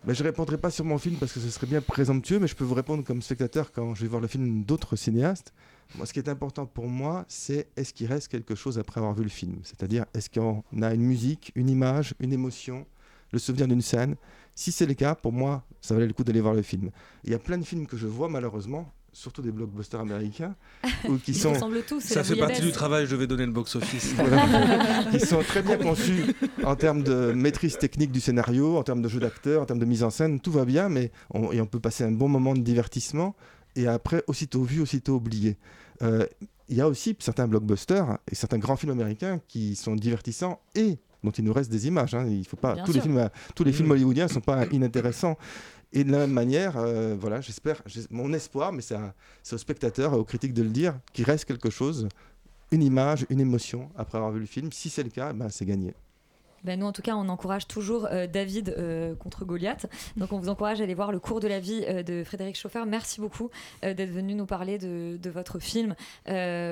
Mais je répondrai pas sur mon film parce que ce serait bien présomptueux, mais je peux vous répondre comme spectateur quand je vais voir le film d'autres cinéastes. Moi, ce qui est important pour moi, c'est est-ce qu'il reste quelque chose après avoir vu le film? C'est-à-dire, est-ce qu'on a une musique, une image, une émotion, le souvenir d'une scène? Si c'est le cas, pour moi, ça valait le coup d'aller voir le film. Il y a plein de films que je vois, malheureusement, surtout des blockbusters américains, ou qui Ils sont ressemblent tous. c'est Ça fait partie du travail, je vais donner le box-office. Qui sont très bien conçus en termes de maîtrise technique du scénario, en termes de jeu d'acteur, en termes de mise en scène, tout va bien, mais on, et on peut passer un bon moment de divertissement et après, aussitôt vu, aussitôt oublié. Euh, Il y a aussi certains blockbusters et certains grands films américains qui sont divertissants et dont il nous reste des images. hein. Il faut pas Bien tous les films, tous les films hollywoodiens ne sont pas inintéressants. Et de la même manière, euh, voilà, j'espère, mon espoir, mais c'est aux spectateurs et aux critiques de le dire, qu'il reste quelque chose, une image, une émotion après avoir vu le film. Si c'est le cas, ben, c'est gagné. Ben, nous, en tout cas, on encourage toujours euh, David euh, contre Goliath. Donc, on vous encourage à aller voir le cours de la vie euh, de Frédéric Chauffer. Merci beaucoup d'être venu nous parler de, de votre film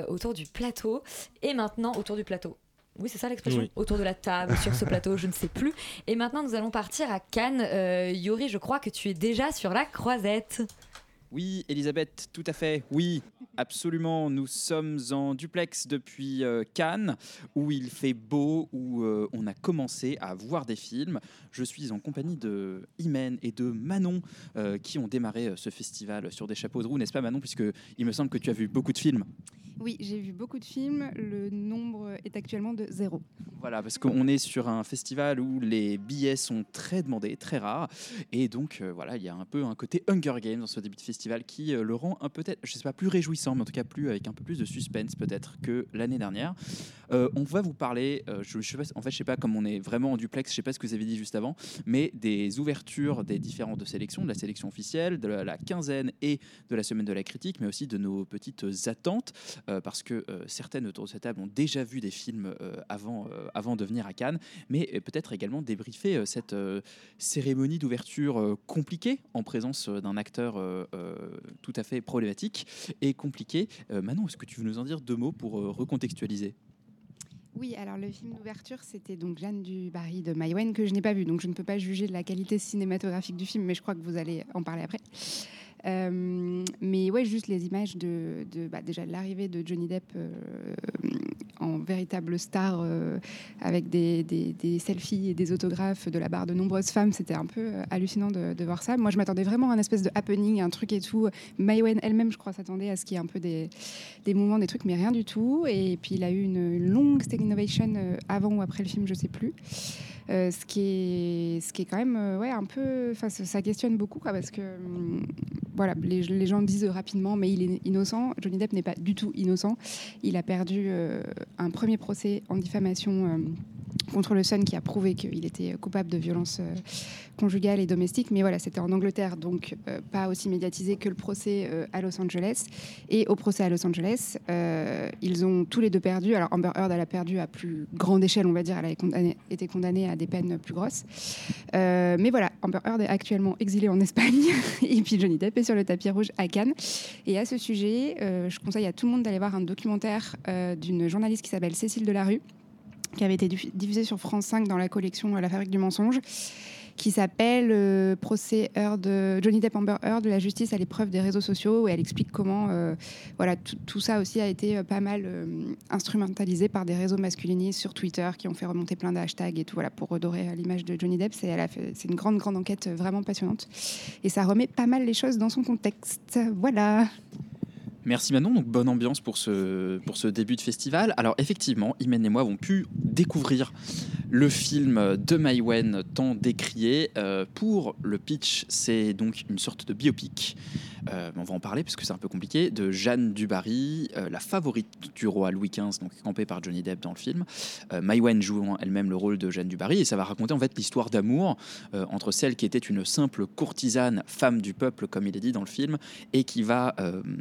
autour du plateau. Et maintenant, autour du plateau. Oui, c'est ça l'expression Oui. Autour de la table, sur ce plateau, je ne sais plus. Et maintenant, nous allons partir à Cannes. Yori, je crois que tu es déjà sur la croisette. Oui, Elisabeth, tout à fait. Oui, absolument. Nous sommes en duplex depuis euh, Cannes, où il fait beau, où euh, on a commencé à voir des films. Je suis en compagnie de Imen et de Manon, euh, qui ont démarré ce festival sur des chapeaux de roue, n'est-ce pas Manon? Puisque il me semble que tu as vu beaucoup de films. Oui, j'ai vu beaucoup de films. Le nombre est actuellement de zéro. Voilà, parce qu'on est sur un festival où les billets sont très demandés, très rares, et donc euh, voilà, il y a un peu un côté Hunger Games dans ce début de festival qui euh, le rend un peut-être, je sais pas, plus réjouissant, mais en tout cas plus avec un peu plus de suspense peut-être que l'année dernière. Euh, on va vous parler, en fait, je sais pas comme on est vraiment en duplex, je sais pas ce que vous avez dit juste avant, mais des ouvertures des différentes sélections, de la sélection officielle, de la, quinzaine et de la semaine de la critique, mais aussi de nos petites attentes, parce que euh, certaines autour de cette table ont déjà vu des films euh, avant, euh, avant de venir à Cannes, mais euh, peut-être également débriefer euh, cette euh, cérémonie d'ouverture euh, compliquée en présence euh, d'un acteur euh, euh, tout à fait problématique et compliqué. Euh, Manon, est-ce que tu veux nous en dire deux mots pour euh, recontextualiser? Oui, alors le film d'ouverture, c'était donc Jeanne du Barry de Maïwen que je n'ai pas vu, donc je ne peux pas juger de la qualité cinématographique du film, mais je crois que vous allez en parler après. Euh, mais ouais, juste les images de, bah, déjà l'arrivée de Johnny Depp euh, en véritable star euh, avec des, selfies et des autographes de la barre de nombreuses femmes, c'était un peu hallucinant de, voir ça. Moi, je m'attendais vraiment à un espèce de happening, un truc et tout. Maïwen elle-même, je crois, s'attendait à ce qu'il y ait un peu des, des mouvements, des trucs, mais rien du tout. Et puis il a eu une, longue standing ovation euh, avant ou après le film, je sais plus. Euh, ce qui est ce qui est quand même euh, ouais un peu ça, questionne beaucoup quoi parce que hum, voilà les, gens disent rapidement mais il est innocent. Johnny Depp n'est pas du tout innocent. Il a perdu euh, un premier procès en diffamation euh, contre le Sun qui a prouvé qu'il était coupable de violences euh, conjugales et domestiques. Mais voilà, c'était en Angleterre, donc euh, pas aussi médiatisé que le procès euh, à Los Angeles. Et au procès à Los Angeles, ils ont tous les deux perdu. Alors Amber Heard, elle a perdu à plus grande échelle, on va dire. Elle a été condamnée à des peines plus grosses. Mais voilà, Amber Heard est actuellement exilée en Espagne. et puis Johnny Depp est sur le tapis rouge à Cannes. Et à ce sujet, je conseille à tout le monde d'aller voir un documentaire d'une journaliste qui s'appelle Cécile Delarue qui avait été diffu- diffusé sur France 5 dans la collection La Fabrique du mensonge, qui s'appelle euh, Procès Heard, Johnny Depp Amber Heard de la justice à l'épreuve des réseaux sociaux, où elle explique comment euh, voilà, tout, ça aussi a été euh, pas mal euh, instrumentalisé par des réseaux masculinistes sur Twitter qui ont fait remonter plein de hashtags et tout voilà, pour redorer l'image de Johnny Depp. C'est c'est une grande, grande enquête vraiment passionnante. Et ça remet pas mal les choses dans son contexte. Voilà. Merci Manon, donc bonne ambiance pour ce, pour ce début de festival. Alors effectivement, Imen et moi avons pu découvrir le film de Maïwen tant décrié. Euh, pour le pitch, c'est donc une sorte de biopic, euh, on va en parler parce que c'est un peu compliqué, de Jeanne Dubarry, euh, la favorite du roi Louis XV, donc campée par Johnny Depp dans le film. Maïwen jouant elle-même le rôle de Jeanne Dubarry et ça va raconter en fait l'histoire d'amour entre celle qui était une simple courtisane, femme du peuple comme il est dit dans le film, et qui va,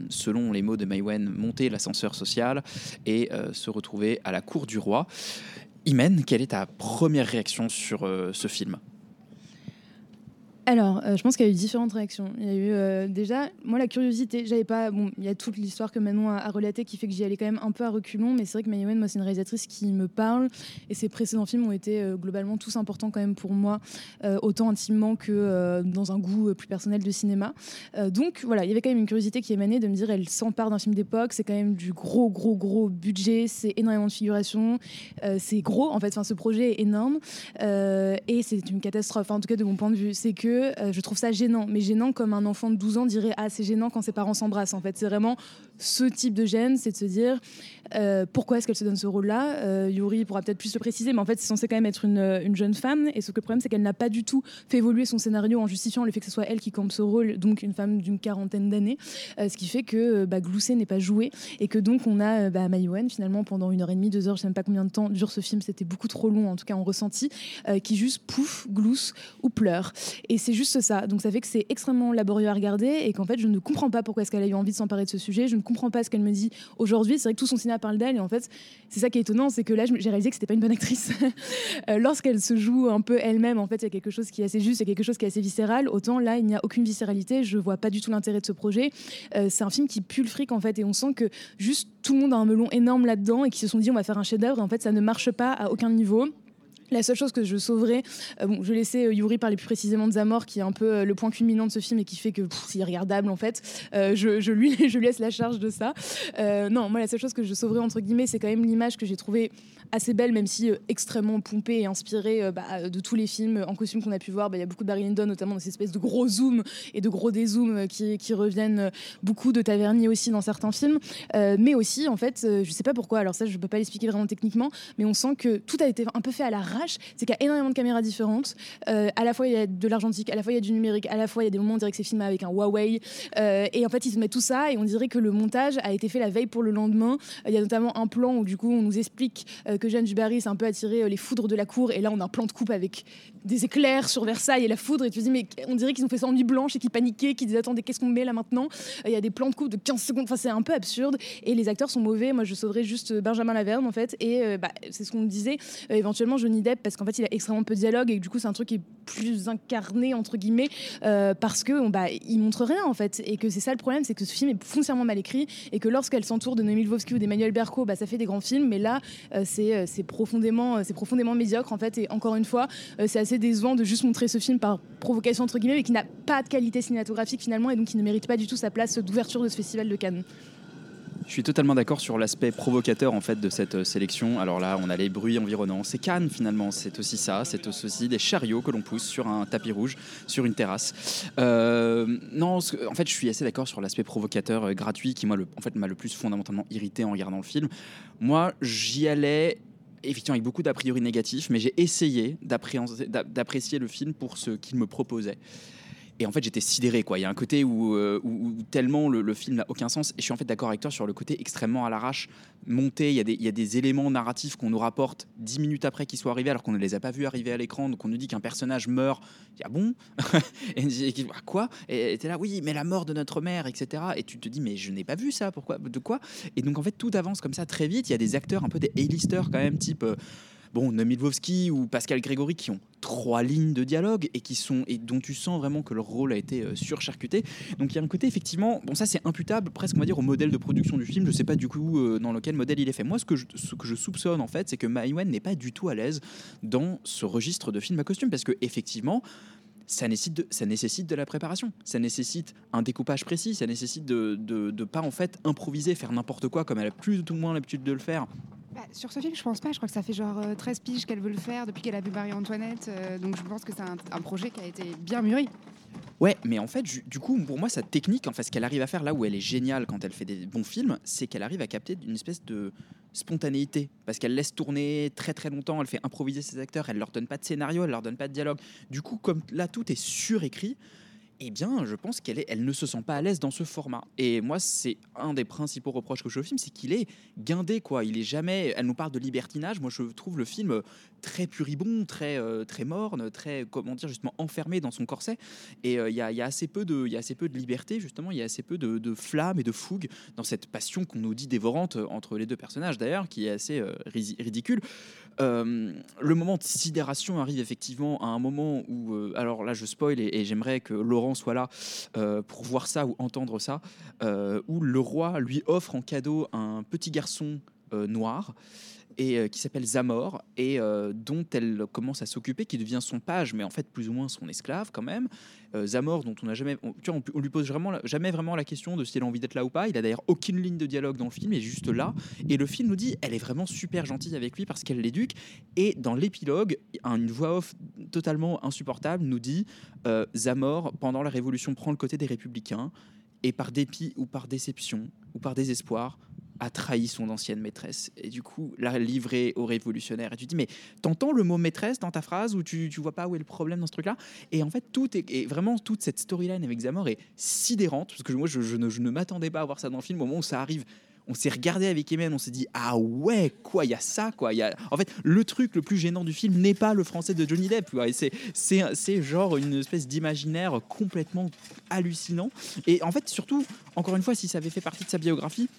selon les mots de Maïwen, monter l'ascenseur social et euh, se retrouver à la cour du roi. Imen, quelle est ta première réaction sur euh, ce film? Alors, euh, je pense qu'il y a eu différentes réactions. Il y a eu euh, déjà, moi, la curiosité. J'avais pas. Bon, il y a toute l'histoire que Manon a, relatée qui fait que j'y allais quand même un peu à reculons, mais c'est vrai que Maïwen, moi, c'est une réalisatrice qui me parle et ses précédents films ont été euh, globalement tous importants quand même pour moi, autant intimement que dans un goût plus personnel de cinéma. Donc, voilà, il y avait quand même une curiosité qui émanait de me dire, elle s'empare d'un film d'époque, c'est quand même du gros, gros, gros budget, c'est énormément de figuration, c'est gros, en fait, enfin, ce projet est énorme et c'est une catastrophe, en tout cas de mon point de vue. C'est que euh, je trouve ça gênant, mais gênant comme un enfant de 12 ans dirait Ah, c'est gênant quand ses parents s'embrassent. En fait, c'est vraiment ce type de gêne, c'est de se dire euh, pourquoi est-ce qu'elle se donne ce rôle-là Euh, Yuri pourra peut-être plus le préciser, mais en fait, c'est censé quand même être une, une jeune femme. Et ce que le problème, c'est qu'elle n'a pas du tout fait évoluer son scénario en justifiant le fait que ce soit elle qui campe ce rôle, donc une femme d'une quarantaine d'années. Euh, ce qui fait que euh, bah, n'est pas joué et que donc on a euh, bah, finalement pendant une heure et demie, deux heures, je sais même pas combien de temps dure ce film, c'était beaucoup trop long, en tout cas en ressenti, euh, qui juste pouf, glousse ou pleure. Et c'est juste ça. Donc ça fait que c'est extrêmement laborieux à regarder et qu'en fait je ne comprends pas pourquoi est-ce qu'elle a eu envie de s'emparer de ce sujet. Je ne comprends pas ce qu'elle me dit aujourd'hui. C'est vrai que tout son cinéma parle d'elle et en fait c'est ça qui est étonnant, c'est que là j'ai réalisé que c'était pas une bonne actrice. Euh, Lorsqu'elle se joue un peu elle-même, en fait il y a quelque chose qui est assez juste, il y a quelque chose qui est assez viscéral. Autant là il n'y a aucune viscéralité. Je vois pas du tout l'intérêt de ce projet. Euh, c'est un film qui pue le fric en fait et on sent que juste tout le monde a un melon énorme là-dedans et qui se sont dit on va faire un chef-d'œuvre en fait ça ne marche pas à aucun niveau. La seule chose que je sauverais, euh, bon, je laissais euh, Yuri parler plus précisément de Zamor, qui est un peu euh, le point culminant de ce film et qui fait que c'est irregardable en fait. Euh, je, lui je lui laisse la charge de ça. Non, moi la seule chose que je sauverais entre guillemets, c'est quand même l'image que j'ai trouvée assez belle, même si euh, extrêmement pompée et inspirée euh, bah, de tous les films en costume qu'on a pu voir. Bah, Il y a beaucoup de Barry Lyndon, notamment dans ces espèces de gros zooms et de gros dézooms euh, qui, qui reviennent beaucoup de Tavernier aussi dans certains films. Mais aussi, en fait, je sais pas pourquoi, alors ça, je peux pas l'expliquer vraiment techniquement, mais on sent que tout a été un peu fait à l'arrache. C'est qu'il y a énormément de caméras différentes. À la fois, il y a de l'argentique, à la fois, il y a du numérique, à la fois, il y a des moments, on dirait que c'est filmé avec un Huawei. Et en fait, ils se mettent tout ça et on dirait que le montage a été fait la veille pour le lendemain. Il y a notamment un plan où, du coup, on nous explique que Jeanne Dubarry s'est un peu attiré euh, les foudres de la cour. Et là, on a un plan de coupe avec des éclairs sur Versailles et la foudre. Et tu te dis, mais on dirait qu'ils ont fait ça en nuit blanche et qu'ils paniquaient, qu'ils disaient, attendez, qu'est-ce qu'on met là maintenant? Euh, Il y a des plans de coupe de 15 secondes. Enfin, c'est un peu absurde. Et les acteurs sont mauvais. Moi, je sauverais juste euh, Benjamin Laverne, en fait. Et euh, bah, c'est ce qu'on me disait. Euh, éventuellement, Johnny Depp, parce qu'en fait, il a extrêmement peu de dialogue. Et du coup, c'est un truc qui est plus incarné, entre guillemets, parce que bah, il montre rien, en fait. Et que c'est ça le problème, c'est que ce film est foncièrement mal écrit. Et que lorsqu'elle s'entoure de Noémie Lvovsky ou d'Emmanuel Berco, bah, ça fait des grands films. Mais là, c'est profondément, profondément médiocre, en fait. Et encore une fois, c'est assez décevant de juste montrer ce film par provocation, entre guillemets, mais qui n'a pas de qualité cinématographique finalement. Et donc qui ne mérite pas du tout sa place d'ouverture de ce festival de Cannes. Je suis totalement d'accord sur l'aspect provocateur en fait de cette euh, sélection. Alors là, on a les bruits environnants. C'est Cannes finalement. C'est aussi ça. C'est aussi des chariots que l'on pousse sur un tapis rouge, sur une terrasse. Euh, non, en fait, je suis assez d'accord sur l'aspect provocateur euh, gratuit qui moi, le, en fait, m'a le plus fondamentalement irrité en regardant le film. Moi, j'y allais. Effectivement, avec beaucoup d'a priori négatifs, mais j'ai essayé d'apprécier le film pour ce qu'il me proposait. Et en fait, j'étais sidéré. Quoi. Il y a un côté où, euh, tellement le, film n'a aucun sens. Et je suis en fait d'accord avec toi sur le côté extrêmement à l'arrache, monté. Il y, a des, y a éléments narratifs qu'on nous rapporte dix minutes après qu'ils soient arrivés, alors qu'on ne les a pas vus arriver à l'écran. Donc on nous dit qu'un personnage meurt. Il ah bon Et dit, Ah, quoi? Et tu es là, oui, mais la mort de notre mère, etc. Et tu te dis, mais je n'ai pas vu ça. Pourquoi? De quoi? Et donc en fait, tout avance comme ça très vite. Il y a des acteurs, un peu des A-listers quand même, type. euh, bon, Noémie Lvovsky ou Pascal Grégory qui ont trois lignes de dialogue et qui sont et dont tu sens vraiment que leur rôle a été euh, surcharcuté. Donc il y a un côté effectivement, bon ça c'est imputable presque on va dire au modèle de production du film. Je sais pas du coup euh, dans lequel modèle il est fait. Moi ce que je, ce que je soupçonne en fait, c'est que Maïwen n'est pas du tout à l'aise dans ce registre de film à costume parce que effectivement ça nécessite, de, ça nécessite de la préparation, ça nécessite un découpage précis, ça nécessite de ne pas en fait improviser, faire n'importe quoi comme elle a plus ou moins l'habitude de le faire. Bah, sur ce film, je pense pas. Je crois que ça fait genre euh, 13 piges qu'elle veut le faire depuis qu'elle a vu Marie-Antoinette. euh, donc je pense que c'est un, projet qui a été bien mûri. Ouais, mais en fait, du coup, pour moi, sa technique, en fait, ce qu'elle arrive à faire là où elle est géniale quand elle fait des bons films, c'est qu'elle arrive à capter une espèce de spontanéité. Parce qu'elle laisse tourner très très longtemps, elle fait improviser ses acteurs, elle leur donne pas de scénario, elle leur donne pas de dialogue. Du coup, comme là, tout est surécrit, eh bien, je pense qu'elle elle ne se sent pas à l'aise dans ce format. Et moi, c'est un des principaux reproches que je fais au film, c'est qu'il est guindé, quoi. Il est jamais. Elle nous parle de libertinage. Moi, je trouve le film très puribond, très euh, très morne, très comment dire justement enfermé dans son corset. Et euh, il y, a, assez peu de, il assez peu de liberté justement. Il y a assez peu de, de flamme et de fougue dans cette passion qu'on nous dit dévorante entre les deux personnages d'ailleurs, qui est assez euh, ridicule. Le moment de sidération arrive effectivement à un moment où, alors là je spoil et, et j'aimerais que Laurent soit là euh, pour voir ça ou entendre ça, euh, où le roi lui offre en cadeau un petit garçon euh, noir et euh, qui s'appelle Zamor et euh, dont elle commence à s'occuper, qui devient son page, mais en fait plus ou moins son esclave quand même. Euh, Zamor, dont on n'a jamais, tu vois, on, lui pose vraiment, jamais vraiment la question de si elle a envie d'être là ou pas. Il a d'ailleurs aucune ligne de dialogue dans le film, il est juste là. Et le film nous dit, elle est vraiment super gentille avec lui parce qu'elle l'éduque. Et dans l'épilogue, un- une voix off totalement insupportable nous dit, Zamor pendant la Révolution prend le côté des républicains et par dépit ou par déception ou par désespoir a trahi son ancienne maîtresse et du coup l'a livré aux révolutionnaires et tu dis mais t'entends le mot maîtresse dans ta phrase ou tu, tu vois pas où est le problème dans ce truc là et en fait tout est et vraiment toute cette storyline avec Zamor est sidérante parce que moi je, je ne, je ne m'attendais pas à voir ça dans le film au moment où ça arrive on s'est regardé avec Emen, on s'est dit ah ouais quoi, il y a ça quoi. Y a... En fait, le truc le plus gênant du film n'est pas le français de Johnny Depp. c'est genre une espèce d'imaginaire complètement hallucinant. Et en fait, surtout, encore une fois, si ça avait fait partie de sa biographie,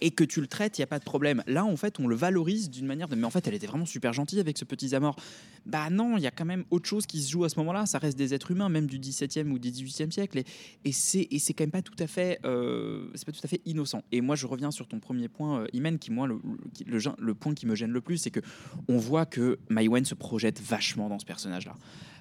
et que tu le traites, il y a pas de problème. Là, en fait, on le valorise d'une manière de. Mais en fait, elle était vraiment super gentille avec ce petit Zamor. Bah non, il y a quand même autre chose qui se joue à ce moment-là. Ça reste des êtres humains, même du 17e ou du 18e siècle. Et, et c'est quand même pas tout à fait. euh, pas tout à fait innocent. Et moi, je reviens sur ton premier point, euh, Imen, qui moi le, le point qui me gêne le plus, c'est que on voit que Maïwen se projette vachement dans ce personnage-là,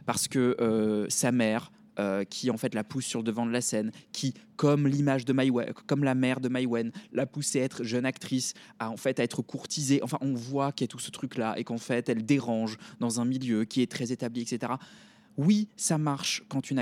parce que euh, sa mère. Euh, qui en fait la pousse sur le devant de la scène, qui comme l'image de Maïwen, comme la mère de Maïwen, l'a poussée à être jeune actrice, à en fait à être courtisée. Enfin, on voit qu'il y a tout ce truc-là et qu'en fait, elle dérange dans un milieu qui est très établi, etc. Oui, ça marche quand tu,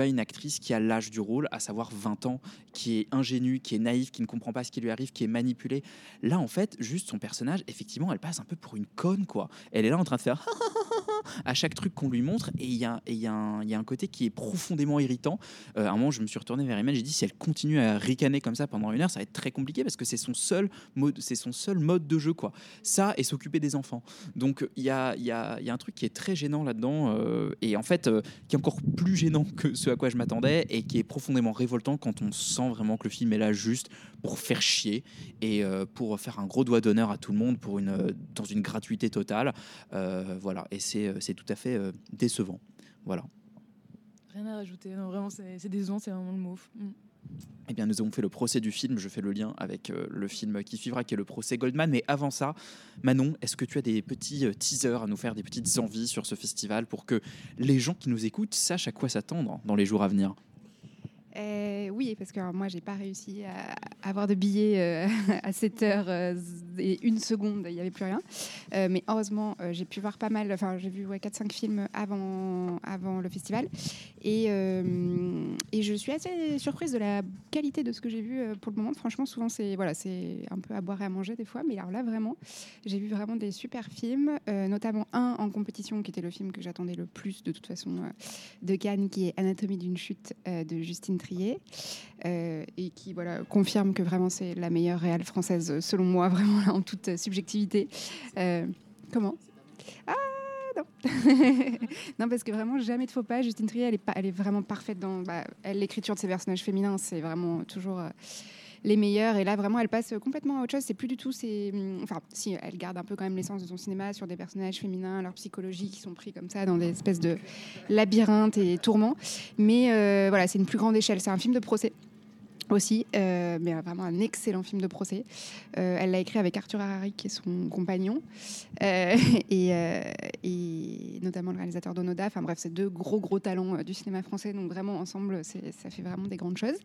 as une actrice qui a l'âge du rôle, à savoir 20 ans, qui est ingénue, qui est naïve, qui ne comprend pas ce qui lui arrive, qui est manipulée. Là, en fait, juste son personnage, effectivement, elle passe un peu pour une conne, quoi. Elle est là en train de faire à chaque truc qu'on lui montre, et il y a, un- y a un côté qui est profondément irritant. Euh, à un moment, je me suis retourné vers Emmanuel, j'ai dit si elle continue à ricaner comme ça pendant une heure, ça va être très compliqué parce que c'est son seul mode, son seul mode de jeu, quoi. Ça et s'occuper des enfants. Donc il y a, un truc qui est très gênant là-dedans, euh, fait, euh, qui est encore plus gênant que ce à quoi je m'attendais, et qui est profondément révoltant quand on sent vraiment que le film est là juste pour faire chier et euh, pour faire un gros doigt d'honneur à tout le monde pour une, euh, dans une gratuité totale. Voilà, et c'est tout à fait décevant. Voilà. Rien à rajouter. Vraiment, c'est c'est décevant, c'est vraiment le mot. Mm. Eh bien, nous avons fait le procès du film. Je fais le lien avec euh, le film qui suivra, qui est le procès Goldman. Mais avant ça, Manon, est-ce que tu as des petits euh, teasers à nous faire, des petites envies sur ce festival pour que les gens qui nous écoutent sachent à quoi s'attendre dans les jours à venir? Euh, oui, parce que alors, moi, j'ai pas réussi à avoir de billets euh, à 7 heures euh, et une seconde, il n'y avait plus rien. Euh, mais heureusement, euh, j'ai pu voir pas mal, enfin, j'ai vu ouais, 4-5 films avant, avant le festival. Et, et je suis assez surprise de la qualité de ce que j'ai vu pour le moment. Franchement, souvent, c'est voilà, un peu à boire et à manger des fois. Mais alors là, vraiment, j'ai vu vraiment des super films, notamment un en compétition qui était le film que j'attendais le plus de toute façon de Cannes, qui est Anatomie d'une chute de Justine Euh, et qui voilà confirme que vraiment c'est la meilleure réale française euh, selon moi, vraiment en toute subjectivité. Euh, comment? Ah non. non, parce que vraiment, jamais de faux pas. Justine Trier, elle est, pas, elle est vraiment parfaite dans bah, l'écriture de ses personnages féminins. C'est vraiment toujours les meilleurs. Et là, vraiment, elle passe complètement à autre chose. C'est plus du tout. C'est, hum, enfin, si elle garde un peu quand même l'essence de son cinéma sur des personnages féminins, leur psychologie qui sont pris comme ça dans des espèces de labyrinthes et tourments. Mais euh, voilà, c'est une plus grande échelle. C'est un film de procès aussi, euh, mais vraiment un excellent film de procès. Euh, elle l'a écrit avec Arthur Harari, qui est son compagnon, euh, et, notamment le réalisateur d'Onoda. Enfin bref, c'est deux gros gros talents du cinéma français, donc vraiment ensemble, ça fait vraiment des grandes choses.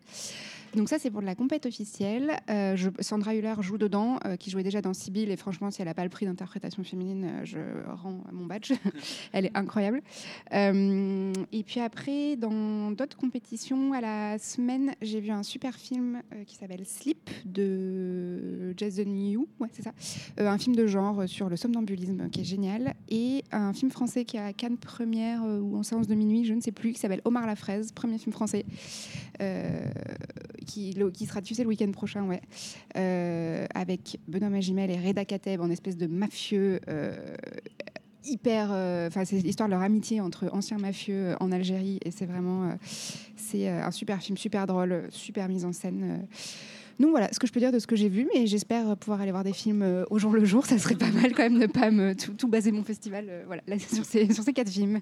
Donc ça, c'est pour la compète officielle. Sandra Hüller joue dedans, qui jouait déjà dans Sibyl, et franchement, si elle n'a pas le prix d'interprétation féminine, je rends mon badge. elle est incroyable. Et puis après, dans d'autres compétitions, à la semaine, j'ai vu un super film euh, qui s'appelle Sleep de Jason Yu, ouais, c'est ça. Euh, un film de genre euh, sur le somnambulisme qui est génial. Et un film français qui à Cannes première ou en séance de minuit, je ne sais plus, qui s'appelle Omar la fraise, premier film français. qui, qui sera diffusé le week-end prochain, ouais, avec Benoît Magimel et Reda Kateb en espèce de mafieux hyper. euh, Enfin, c'est l'histoire de leur amitié entre anciens mafieux euh, en Algérie et c'est vraiment. euh, c'est un super film, super drôle, super mise en scène. Donc voilà ce que je peux dire de ce que j'ai vu, mais j'espère pouvoir aller voir des films au jour le jour. Ça serait pas mal quand même de pas me tout, baser mon festival voilà, là, sur, ces, sur ces quatre films.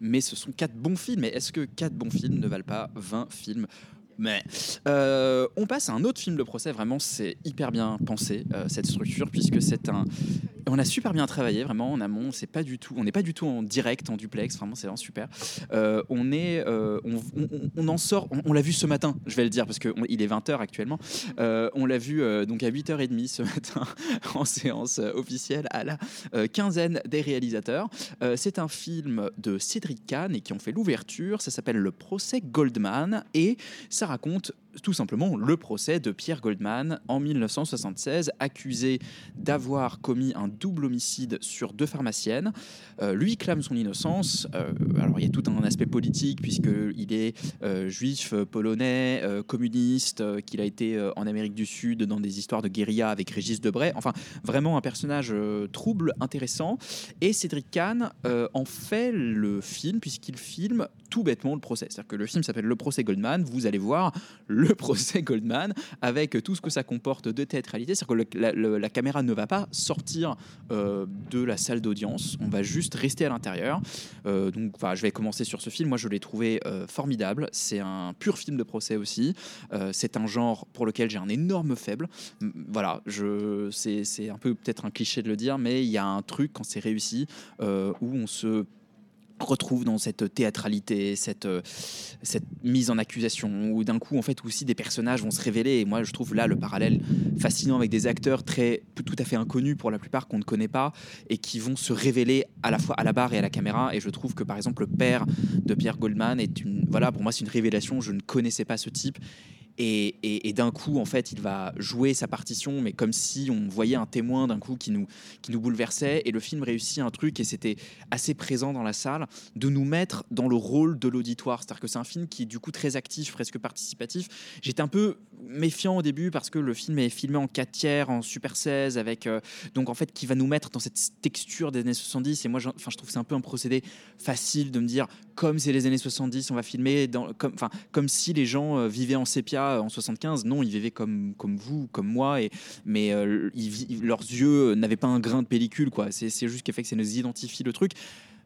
mais ce sont quatre bons films. Et est-ce que quatre bons films ne valent pas 20 films? Mais on passe à un autre film de procès. Vraiment, c'est hyper bien pensé cette structure puisque c'est un. On a super bien travaillé vraiment en amont. C'est pas du tout. On n'est pas du tout en direct, en duplex. Vraiment, c'est vraiment super. Euh, on est. euh, on, en sort. On, l'a vu ce matin. Je vais le dire parce que on- il est 20 h actuellement. Euh, on l'a vu donc à 8h30 ce matin en séance officielle à la quinzaine des réalisateurs. C'est un film de Cédric Kahn et qui ont fait l'ouverture. Ça s'appelle Le procès Goldman et ça raconte tout simplement le procès de Pierre Goldman en 1976, accusé d'avoir commis un double homicide sur deux pharmaciennes. Euh, lui clame son innocence. Euh, alors il y a tout un aspect politique puisqu'il est euh, juif, polonais, communiste, qu'il a été en Amérique du Sud dans des histoires de guérilla avec Régis Debray. Enfin, vraiment un personnage trouble, intéressant. Et Cédric Kahn en fait le film puisqu'il filme tout bêtement le procès. C'est-à-dire que le film s'appelle Le procès Goldman. Vous allez voir le procès Goldman avec tout ce que ça comporte de théâtralité. C'est-à-dire que la, caméra ne va pas sortir euh, de la salle d'audience. On va juste rester à l'intérieur. Euh, donc, je vais commencer sur ce film. Moi, je l'ai trouvé euh, formidable. C'est un pur film de procès aussi. C'est un genre pour lequel j'ai un énorme faible. Voilà, c'est, un peu peut-être un cliché de le dire, mais il y a un truc quand c'est réussi où on se retrouve dans cette théâtralité, cette, euh, cette mise en accusation, où d'un coup, en fait, aussi des personnages vont se révéler. Et moi, je trouve là le parallèle fascinant avec des acteurs très, tout à fait inconnus pour la plupart, qu'on ne connaît pas, et qui vont se révéler à la fois à la barre et à la caméra. Et je trouve que, par exemple, le père de Pierre Goldman est une, voilà, pour moi, c'est une révélation. Je ne connaissais pas ce type. Et, d'un coup, en fait, il va jouer sa partition, mais comme si on voyait un témoin d'un coup qui nous, qui nous bouleversait. Et le film réussit un truc, et c'était assez présent dans la salle, de nous mettre dans le rôle de l'auditoire. C'est-à-dire que c'est un film qui est du coup très actif, presque participatif. J'étais un peu méfiant au début parce que le film est filmé en 4 tiers, en Super 16, avec euh, donc en fait qui va nous mettre dans cette texture des années 70. Et moi, enfin, je trouve que c'est un peu un procédé facile de me dire comme c'est les années 70, on va filmer dans, comme, comme si les gens euh, vivaient en sépia en 75. Non, ils vivaient comme, comme vous, comme moi, et, mais euh, leurs yeux n'avaient pas un grain de pellicule. quoi. C'est juste qu'effectivement, ça nous identifie le truc.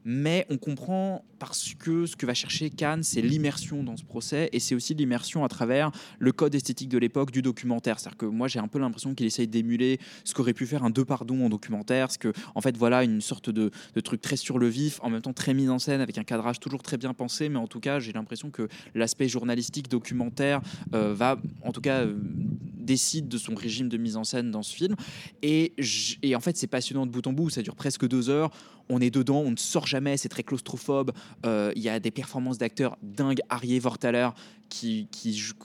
Mais on comprend parce que ce que va chercher Cannes, c'est l'immersion dans ce procès et c'est aussi l'immersion à travers le code esthétique de l'époque du documentaire. C'est-à-dire que moi, j'ai un peu l'impression qu'il essaye d'émuler ce qu'aurait pu faire un deux pardons en documentaire. Ce que, en fait, voilà, une sorte de, truc très sur le vif, en même temps très mis en scène, avec un cadrage toujours très bien pensé. Mais en tout cas, j'ai l'impression que l'aspect journalistique, documentaire, euh, va, en tout cas, euh, décide de son régime de mise en scène dans ce film. Et en fait, c'est passionnant de bout en bout. Ça dure presque deux heures. On est dedans, on ne sort jamais. C'est très claustrophobe. Euh, Il y a des performances d'acteurs dingues. Arié Vortaler, qui,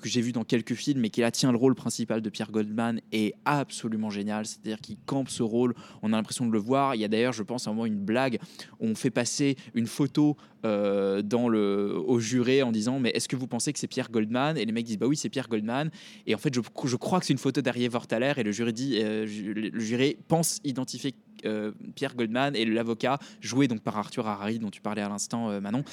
que j'ai vu dans quelques films, mais qui là tient le rôle principal de Pierre Goldman, est absolument génial. C'est-à-dire qu'il campe ce rôle. On a l'impression de le voir. Il y a d'ailleurs, je pense, à un moment une blague. On fait passer une photo euh, dans le, au juré en disant Mais est-ce que vous pensez que c'est Pierre Goldman? Et les mecs disent Bah oui, c'est Pierre Goldman. Et en fait, je, je crois que c'est une photo d'Arié Vortaler. Et le jury, dit, euh, le jury pense identifier euh, Pierre Goldman et l'avocat, joué donc par Arthur Harari, dont tu parlais à l'instant, Manon,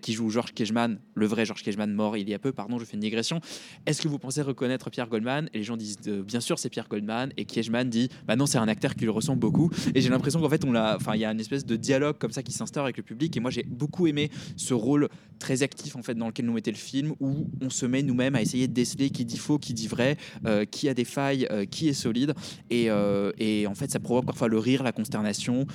qui joue George Kejman, le vrai Kejman mort il y a peu, pardon, je fais une digression. Est-ce que vous pensez reconnaître Pierre Goldman? Et les gens disent euh, bien sûr c'est Pierre Goldman, et Kejman dit bah non, c'est un acteur qui le ressemble beaucoup. Et j'ai l'impression qu'en fait, on l'a, enfin, il y a une espèce de dialogue comme ça qui s'instaure avec le public, et moi j'ai beaucoup aimé ce rôle très actif en fait dans lequel nous mettait le film, où on se met nous-mêmes à essayer de déceler qui dit faux, qui dit vrai, euh, qui a des failles, euh, qui est solide, et, et en fait ça provoque parfois le rire, la consternation,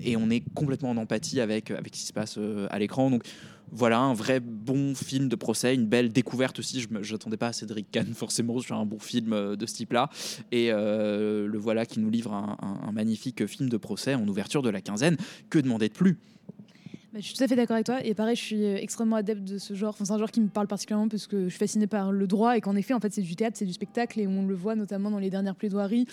et on est complètement en empathie avec, avec ce qui se passe à l'écran. Donc voilà, un vrai bon film de procès, une belle découverte aussi. Je n'attendais pas à Cédric Kahn forcément sur un bon film euh, de ce type-là. Et euh, le voilà qui nous livre un, magnifique film de procès en ouverture de la quinzaine. Que demander de plus? Bah, je suis tout à fait d'accord avec toi. Et pareil, je suis euh, extrêmement adepte de ce genre. Enfin, c'est un genre qui me parle particulièrement parce que je suis fascinée par le droit et qu'en effet, en fait, c'est du théâtre, c'est du spectacle. Et on le voit notamment dans les dernières plaidoiries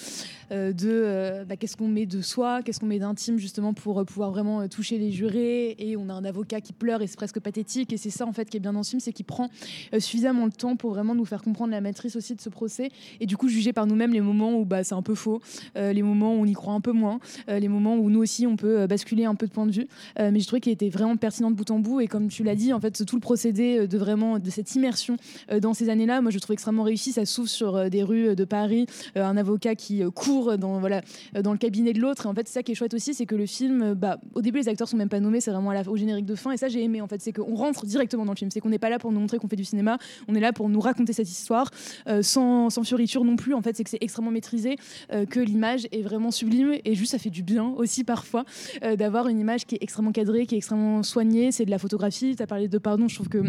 euh, de euh, bah, qu'est-ce qu'on met de soi, qu'est-ce qu'on met d'intime justement pour pouvoir vraiment toucher les jurés. Et on a un avocat qui pleure et c'est presque pathétique. Et c'est ça, en fait, qui est bien dans ce film, c'est qu'il prend suffisamment le temps pour vraiment nous faire comprendre la matrice aussi de ce procès. Et du coup, juger par nous-mêmes les moments où bah, c'est un peu faux, les moments où on y croit un peu moins, les moments où nous aussi, on peut basculer un peu de point de vue. Mais je trouvais qu'il était vraiment pertinent de bout en bout. Et comme tu l'as dit, en fait, tout le procédé euh, de vraiment de cette immersion euh, dans ces années-là, moi, je trouve extrêmement réussi. Ça s'ouvre sur euh, des rues de Paris, un avocat qui court dans voilà dans le cabinet de l'autre. Et en fait, ça qui est chouette aussi, c'est que le film, bah, au début, les acteurs sont même pas nommés, c'est vraiment au générique de fin. Et ça, j'ai aimé. En fait, c'est qu'on rentre directement dans le film. C'est qu'on n'est pas là pour nous montrer qu'on fait du cinéma. On est là pour nous raconter cette histoire sans, sans fioriture non plus. En fait, c'est que c'est extrêmement maîtrisé, que l'image est vraiment sublime et juste ça fait du bien aussi parfois d'avoir une image qui est extrêmement cadrée, qui est extrêmement soignée. C'est de la photographie. Tu as parlé de pardon, je trouve que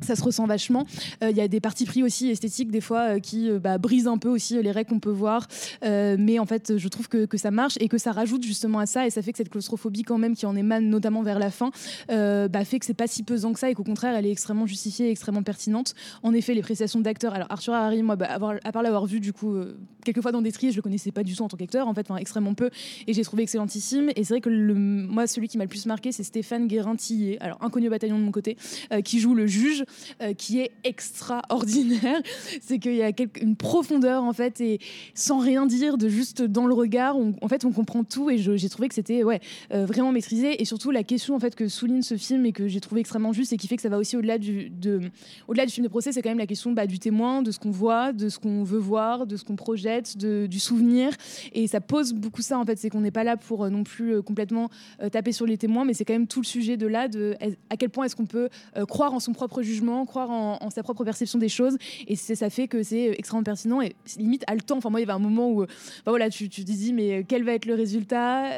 ça se ressent vachement. Euh, Il y a des parties pris aussi esthétiques des fois euh, qui euh, bah, brisent un peu aussi les règles qu'on peut voir. Mais en fait, je trouve que, que ça marche et que ça rajoute justement à ça et ça fait que cette claustrophobie quand même qui en émane notamment vers la fin bah, fait que c'est pas si pesant que ça et qu'au contraire elle est extrêmement justifiée et extrêmement pertinente. En effet, les prestations d'acteurs. Alors Arthur Harry, moi, bah, à part l'avoir vu du coup quelques fois dans des tries, je le connaissais pas du tout en tant qu'acteur en fait, extrêmement peu et j'ai trouvé excellentissime. Et c'est vrai que moi, celui qui m'a le plus marqué, c'est Stéphane Guérin-Tillier, alors inconnu au bataillon de mon côté, qui joue le juge, euh, qui est extraordinaire. c'est qu'il y a une profondeur en fait et sans rien dire, de juste dans le regard, on- en fait, on comprend tout. Et j'ai trouvé que c'était ouais euh, vraiment maîtrisé. Et surtout la question en fait que souligne ce film et que j'ai trouvé extrêmement juste et qui fait que ça va aussi au-delà du de, au-delà du film de procès, c'est quand même la question bah, du témoin, de ce qu'on voit, de ce qu'on veut voir, de ce qu'on projette, du souvenir. Et ça pose beaucoup ça en fait, c'est qu'on n'est pas là pour euh, non plus complètement taper sur les témoins, mais c'est quand même tout le sujet de là, de à quel point est-ce qu'on peut croire en son propre jugement croire en, sa propre perception des choses. Et ça fait que c'est extrêmement pertinent et limite haletant. Enfin, moi, il y avait un moment où euh, bah voilà, tu, tu te dis, mais quel va être le résultat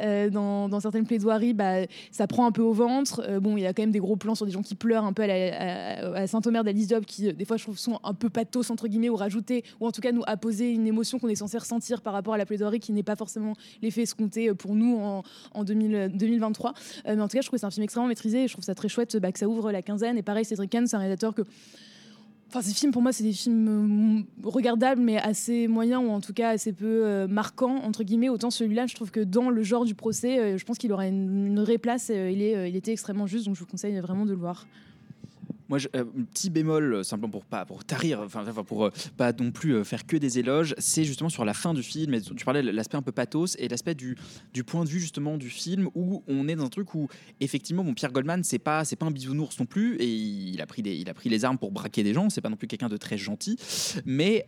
Euh, dans, certaines plaidoiries, bah, ça prend un peu au ventre. Euh, bon, il y a quand même des gros plans sur des gens qui pleurent un peu à, Saint-Omer d'Alice Diop qui, euh, des fois, je trouve, sont un peu pathos, entre guillemets, ou rajoutés, ou en tout cas nous apposer une émotion qu'on est censé ressentir par rapport à la plaidoirie qui n'est pas forcément l'effet escompté euh, pour nous en, en 2000, 2023. Euh, mais en tout cas, je trouve que c'est un film extrêmement maîtrisé et je trouve ça très chouette bah, que ça ouvre la quinzaine. Et pareil, Cédric Kahn, c'est que. Enfin, ces films, pour moi, c'est des films euh, regardables, mais assez moyens, ou en tout cas assez peu euh, marquants, entre guillemets. Autant celui-là, je trouve que dans le genre du procès, euh, je pense qu'il aura une, une vraie place. il, est, il était extrêmement juste, donc je vous conseille vraiment de le voir. Moi, je- euh, petit bémol, euh, simplement pour pas pour tarir, enfin pour euh, pas non plus euh, faire que des éloges, c'est justement sur la fin du film. Et tu parlais de l'aspect un peu pathos et l'aspect du, du point de vue justement du film où on est dans un truc où effectivement, mon Pierre Goldman, c'est pas c'est pas un bisounours non plus et il a pris des, il a pris les armes pour braquer des gens. C'est pas non plus quelqu'un de très gentil, mais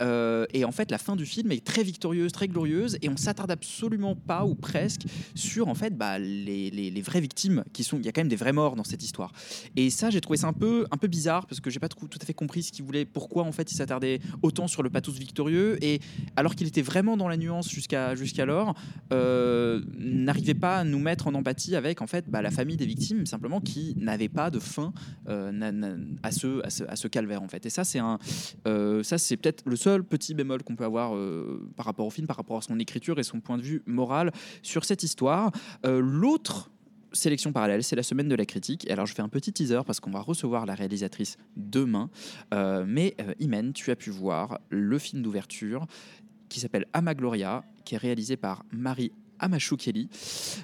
et en fait, la fin du film est très victorieuse, très glorieuse et on s'attarde absolument pas ou presque sur en fait bah, les, les, les vraies victimes qui sont. Il y a quand même des vrais morts dans cette histoire. Et ça, j'ai trouvé ça un peu, un peu bizarre parce que j'ai pas tout, à fait compris ce qu'il voulait, pourquoi en fait il s'attardait autant sur le pathos victorieux et alors qu'il était vraiment dans la nuance jusqu'à jusqu'alors, euh, n'arrivait pas à nous mettre en empathie avec en fait bah, la famille des victimes simplement qui n'avait pas de fin euh, à ce, à ce à ce calvaire en fait. Et ça c'est un, euh, ça c'est peut-être le seul petit bémol qu'on peut avoir par rapport au film, par rapport à son écriture et son point de vue moral sur cette histoire. L'autre sélection parallèle, c'est la semaine de la critique. Et alors, je fais un petit teaser parce qu'on va recevoir la réalisatrice demain. Euh, mais euh, Imen, tu as pu voir le film d'ouverture qui s'appelle Amagloria, qui est réalisé par Marie Amachoukeli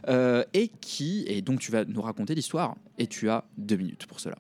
euh, et qui et donc tu vas nous raconter l'histoire et tu as deux minutes pour cela.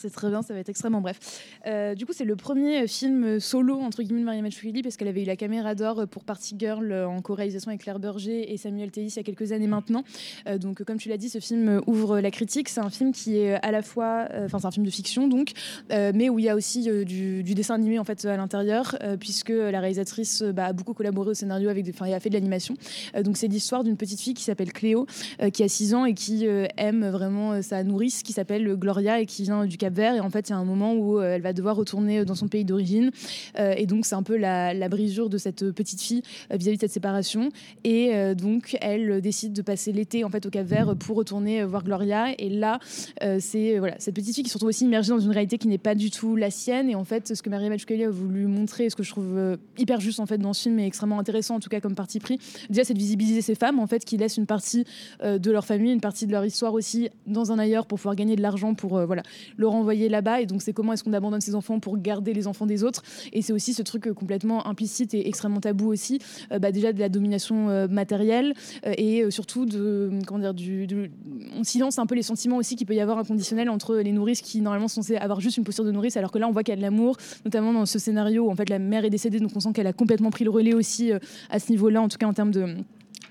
C'est très bien, ça va être extrêmement bref. Euh, du coup, c'est le premier film solo entre guillemets de Maria Machoukeli parce qu'elle avait eu la caméra d'or pour Party Girl euh, en co-réalisation avec Claire Berger et Samuel Tellis il y a quelques années maintenant. Euh, donc, comme tu l'as dit, ce film ouvre la critique. C'est un film qui est à la fois, euh, enfin, c'est un film de fiction donc, euh, mais où il y a aussi euh, du, dessin animé en fait à l'intérieur euh, puisque la réalisatrice euh, bah, a beaucoup collaboré au scénario avec, enfin, a fait de l'animation. Euh, donc, c'est l'histoire d'une petite fille qui s'appelle Cléo, euh, qui a 6 ans et qui euh, aime vraiment euh, sa nourrice qui s'appelle Gloria et qui vient du Cap Vert. Et en fait, il y a un moment où euh, elle va devoir retourner dans son pays d'origine. Euh, et donc, c'est un peu la, la brisure de cette petite fille euh, vis-à-vis de cette séparation. Et euh, donc, elle euh, décide de passer l'été en fait au Cap Vert pour retourner euh, voir Gloria. Et là, euh, c'est euh, voilà, cette petite fille qui se retrouve aussi immergée dans une réalité qui n'est pas du tout la sienne. Et en fait, ce que Maria Machoukeli a voulu montrer, ce que je trouve euh, hyper juste en fait dans ce film et extrêmement intéressant en tout cas comme parti pris, déjà c'est de visibiliser ces femmes en fait qui laissent une partie euh, de leur famille, une partie de leur histoire aussi dans un ailleurs pour pouvoir gagner de l'argent pour euh, voilà le renvoyer là-bas. Et donc c'est comment est-ce qu'on abandonne ses enfants pour garder les enfants des autres. Et c'est aussi ce truc euh, complètement implicite et extrêmement tabou aussi, euh, bah, déjà de la domination euh, matérielle et surtout de comment dire on silence un peu les sentiments aussi qu'il peut y avoir inconditionnels entre les nourrices qui normalement sont censées avoir juste une posture de nourrice alors que là on voit qu'il y a de l'amour notamment dans ce scénario où en fait la mère est décédée donc on sent qu'elle a complètement pris le relais aussi à ce niveau-là en tout cas en termes de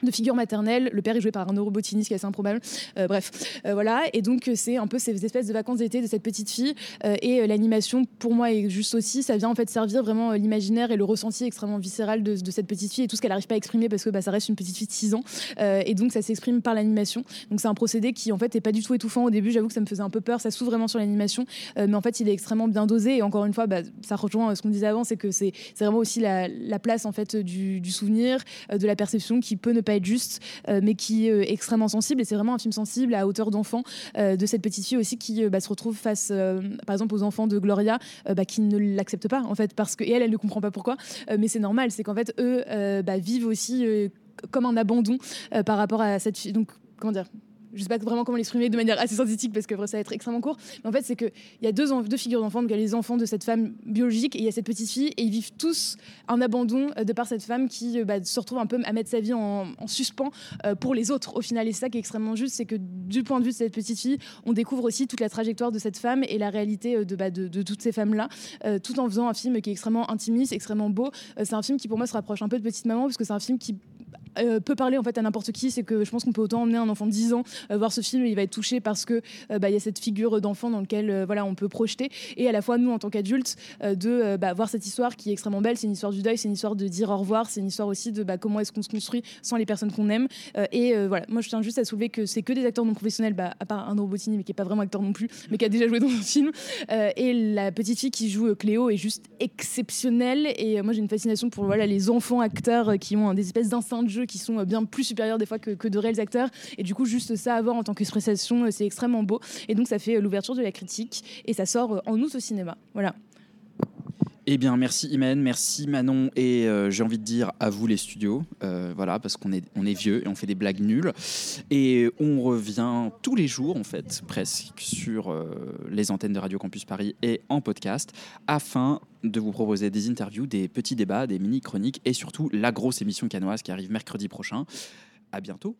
de figure maternelle. Le père est joué par Arnaud Robotini, ce qui est assez improbable. Euh, bref, Euh, voilà. Et donc, euh, c'est un peu ces espèces de vacances d'été de cette petite fille. Et l'animation, pour moi, est juste aussi, ça vient en fait servir vraiment l'imaginaire et le ressenti extrêmement viscéral de, cette petite fille et tout ce qu'elle n'arrive pas à exprimer parce que bah, ça reste une petite fille de 6 ans. Et donc, ça s'exprime par l'animation. Donc, c'est un procédé qui, en fait, est pas du tout étouffant au début. J'avoue que ça me faisait un peu peur. Ça s'ouvre vraiment sur l'animation. Mais en fait, il est extrêmement bien dosé. Et encore une fois, bah, ça rejoint ce qu'on disait avant, c'est que c'est vraiment aussi la, la place en fait du, du souvenir, de la perception qui peut ne pas être juste, euh, mais qui est euh, extrêmement sensible. Et c'est vraiment un film sensible à hauteur d'enfant euh, de cette petite fille aussi qui bah, se retrouve face, par exemple, aux enfants de Gloria bah, qui ne l'acceptent pas en fait parce que et elle, elle ne comprend pas pourquoi. Mais c'est normal, c'est qu'en fait eux bah, vivent aussi comme un abandon par rapport à cette fille. Donc comment dire je sais pas vraiment comment l'exprimer de manière assez synthétique parce que ça va être extrêmement court. Mais en fait, c'est qu'il y a deux, deux figures d'enfants. Donc, il y a les enfants de cette femme biologique et il y a cette petite fille. Et ils vivent tous un abandon euh, de par cette femme qui euh, bah, se retrouve un peu à mettre sa vie en, en suspens euh, pour les autres. Au final, et ça qui est extrêmement juste, c'est que du point de vue de cette petite fille, on découvre aussi toute la trajectoire de cette femme et la réalité de, bah, de, de toutes ces femmes-là, tout en faisant un film qui est extrêmement intimiste, extrêmement beau. C'est un film qui, pour moi, se rapproche un peu de Petite Maman parce que c'est un film qui euh, peut parler en fait à n'importe qui. C'est que je pense qu'on peut autant emmener un enfant de 10 ans euh, voir ce film, il va être touché parce que euh, bah, il y a cette figure d'enfant dans lequel voilà on peut projeter et à la fois nous en tant qu'adultes de bah, voir cette histoire qui est extrêmement belle. C'est une histoire du deuil, c'est une histoire de dire au revoir, c'est une histoire aussi de bah, comment est-ce qu'on se construit sans les personnes qu'on aime. Et voilà, moi je tiens juste à soulever que c'est que des acteurs non professionnels, à part un Robotini mais qui est pas vraiment acteur non plus, mais qui a déjà joué dans un film. Et la petite fille qui joue Cléo est juste exceptionnelle. Et moi j'ai une fascination pour voilà les enfants acteurs qui ont des espèces d'instincts de jeu qui sont euh, bien plus supérieurs des fois que, que de réels acteurs. Et du coup juste ça à voir en tant qu'expression, euh, c'est extrêmement beau. Et donc ça fait euh, l'ouverture de la critique et ça sort en août au cinéma. Voilà. Eh bien, merci Imen, merci Manon, et euh, j'ai envie de dire à vous les studios, euh, voilà, parce qu'on est, on est vieux et on fait des blagues nulles. Et on revient tous les jours, en fait, presque, sur euh, les antennes de Radio Campus Paris et en podcast, afin de vous proposer des interviews, des petits débats, des mini-chroniques, et surtout la grosse émission canoise qui arrive mercredi prochain. À bientôt.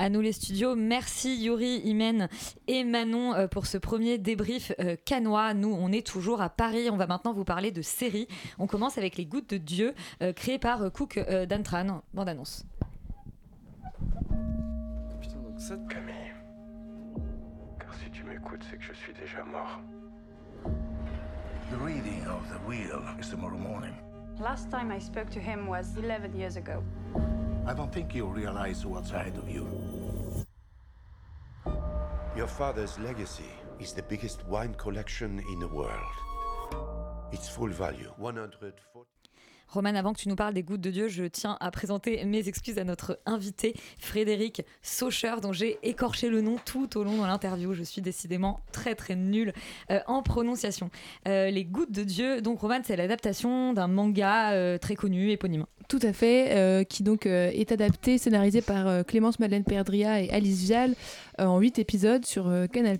À nous les studios, merci Yuri, Imen et Manon euh, pour ce premier débrief euh, canois. Nous, on est toujours à Paris. On va maintenant vous parler de séries. On commence avec Les Gouttes de Dieu, euh, créé par Cook Dantran. Bande annonce. Camille. Car si tu m'écoutes, c'est que je suis déjà mort. The reading of the wheel is tomorrow morning. Last time I spoke to him was 11 years ago. I don't think you realize what's ahead of you. Your father's legacy is the biggest wine collection in the world. Its full value, 140. Roman, avant que tu nous parles des gouttes de Dieu, je tiens à présenter mes excuses à notre invité, Frédéric Saucher, dont j'ai écorché le nom tout au long de l'interview. Je suis décidément très très nulle euh, en prononciation. Euh, les gouttes de Dieu, donc Roman, c'est l'adaptation d'un manga euh, très connu, éponyme. Tout à fait, euh, qui donc euh, est adapté, scénarisé par euh, Clémence Madeleine Perdria et Alice Vial en 8 épisodes sur Canal+,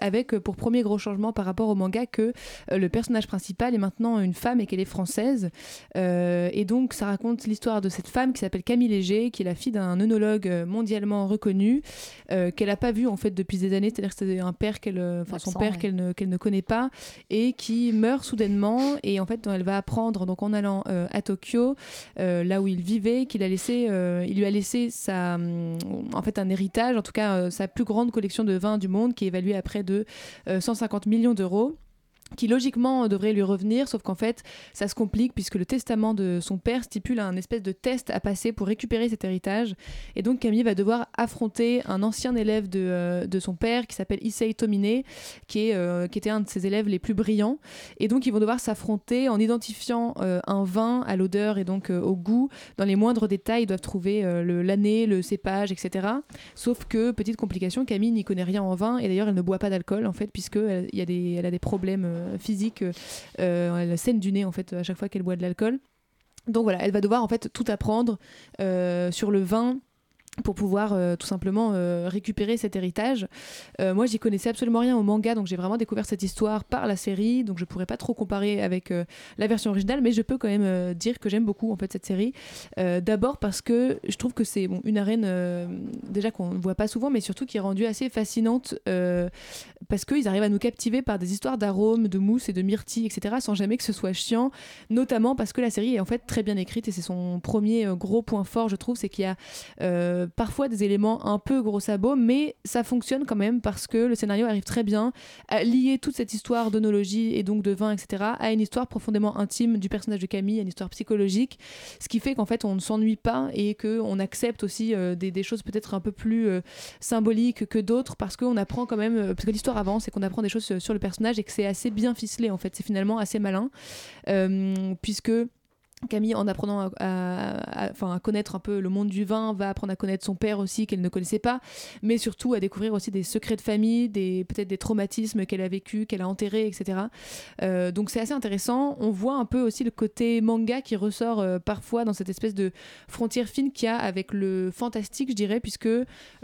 avec pour premier gros changement par rapport au manga que le personnage principal est maintenant une femme et qu'elle est française. Et donc ça raconte l'histoire de cette femme qui s'appelle Camille Léger, qui est la fille d'un œnologue mondialement reconnu, qu'elle n'a pas vu en fait depuis des années, c'est-à-dire que c'est un père qu'elle, enfin son père ouais. qu'elle ne, qu'elle ne connaît pas et qui meurt soudainement et en fait elle va apprendre donc en allant à Tokyo là où il vivait qu'il a laissé euh, il lui a laissé sa hum, en fait un héritage en tout cas euh, sa plus grande collection de vins du monde qui est évaluée à près de euh, 150 millions d'euros qui logiquement devrait lui revenir, sauf qu'en fait ça se complique puisque le testament de son père stipule un espèce de test à passer pour récupérer cet héritage. Et donc Camille va devoir affronter un ancien élève de, euh, de son père qui s'appelle Issei Tomine, qui, est, euh, qui était un de ses élèves les plus brillants. Et donc ils vont devoir s'affronter en identifiant euh, un vin à l'odeur et donc au goût. Dans les moindres détails, ils doivent trouver l'année, le cépage, etc. Sauf que, petite complication, Camille n'y connaît rien en vin et d'ailleurs elle ne boit pas d'alcool en fait puisqu'elle a des, elle a des problèmes euh, physiques. euh, elle saigne du nez en fait à chaque fois qu'elle boit de l'alcool. Donc voilà, elle va devoir en fait tout apprendre euh, sur le vin pour pouvoir euh, tout simplement euh, récupérer cet héritage. Euh, moi, j'y connaissais absolument rien au manga, donc j'ai vraiment découvert cette histoire par la série, donc je pourrais pas trop comparer avec la version originale, mais je peux quand même dire que j'aime beaucoup en fait cette série. D'abord parce que je trouve que c'est une arène déjà qu'on ne voit pas souvent, mais surtout qui est rendue assez fascinante parce qu'ils arrivent à nous captiver par des histoires d'arômes, de mousse et de myrtille, etc., sans jamais que ce soit chiant, notamment parce que la série est en fait très bien écrite et c'est son premier gros point fort, je trouve, c'est qu'il y a euh, parfois des éléments un peu gros sabots, mais ça fonctionne quand même parce que le scénario arrive très bien à lier toute cette histoire d'onologie et donc de vin, etc., à une histoire profondément intime du personnage de Camille, à une histoire psychologique, ce qui fait qu'en fait on ne s'ennuie pas et qu'on accepte aussi euh, des, choses peut-être un peu plus euh, symboliques que d'autres parce qu'on apprend quand même, euh, parce que l'histoire avance et qu'on apprend des choses sur, le personnage et que c'est assez bien ficelé en fait, c'est finalement assez malin, euh, puisque Camille, en apprenant à, à- connaître un peu le monde du vin, va apprendre à connaître son père aussi, qu'elle ne connaissait pas, mais surtout à découvrir aussi des secrets de famille, des, peut-être des traumatismes qu'elle a vécu, qu'elle a enterrés, etc. Euh, donc c'est assez intéressant. On voit un peu aussi le côté manga qui ressort euh, parfois dans cette espèce de frontière fine qu'il y a avec le fantastique, je dirais, puisque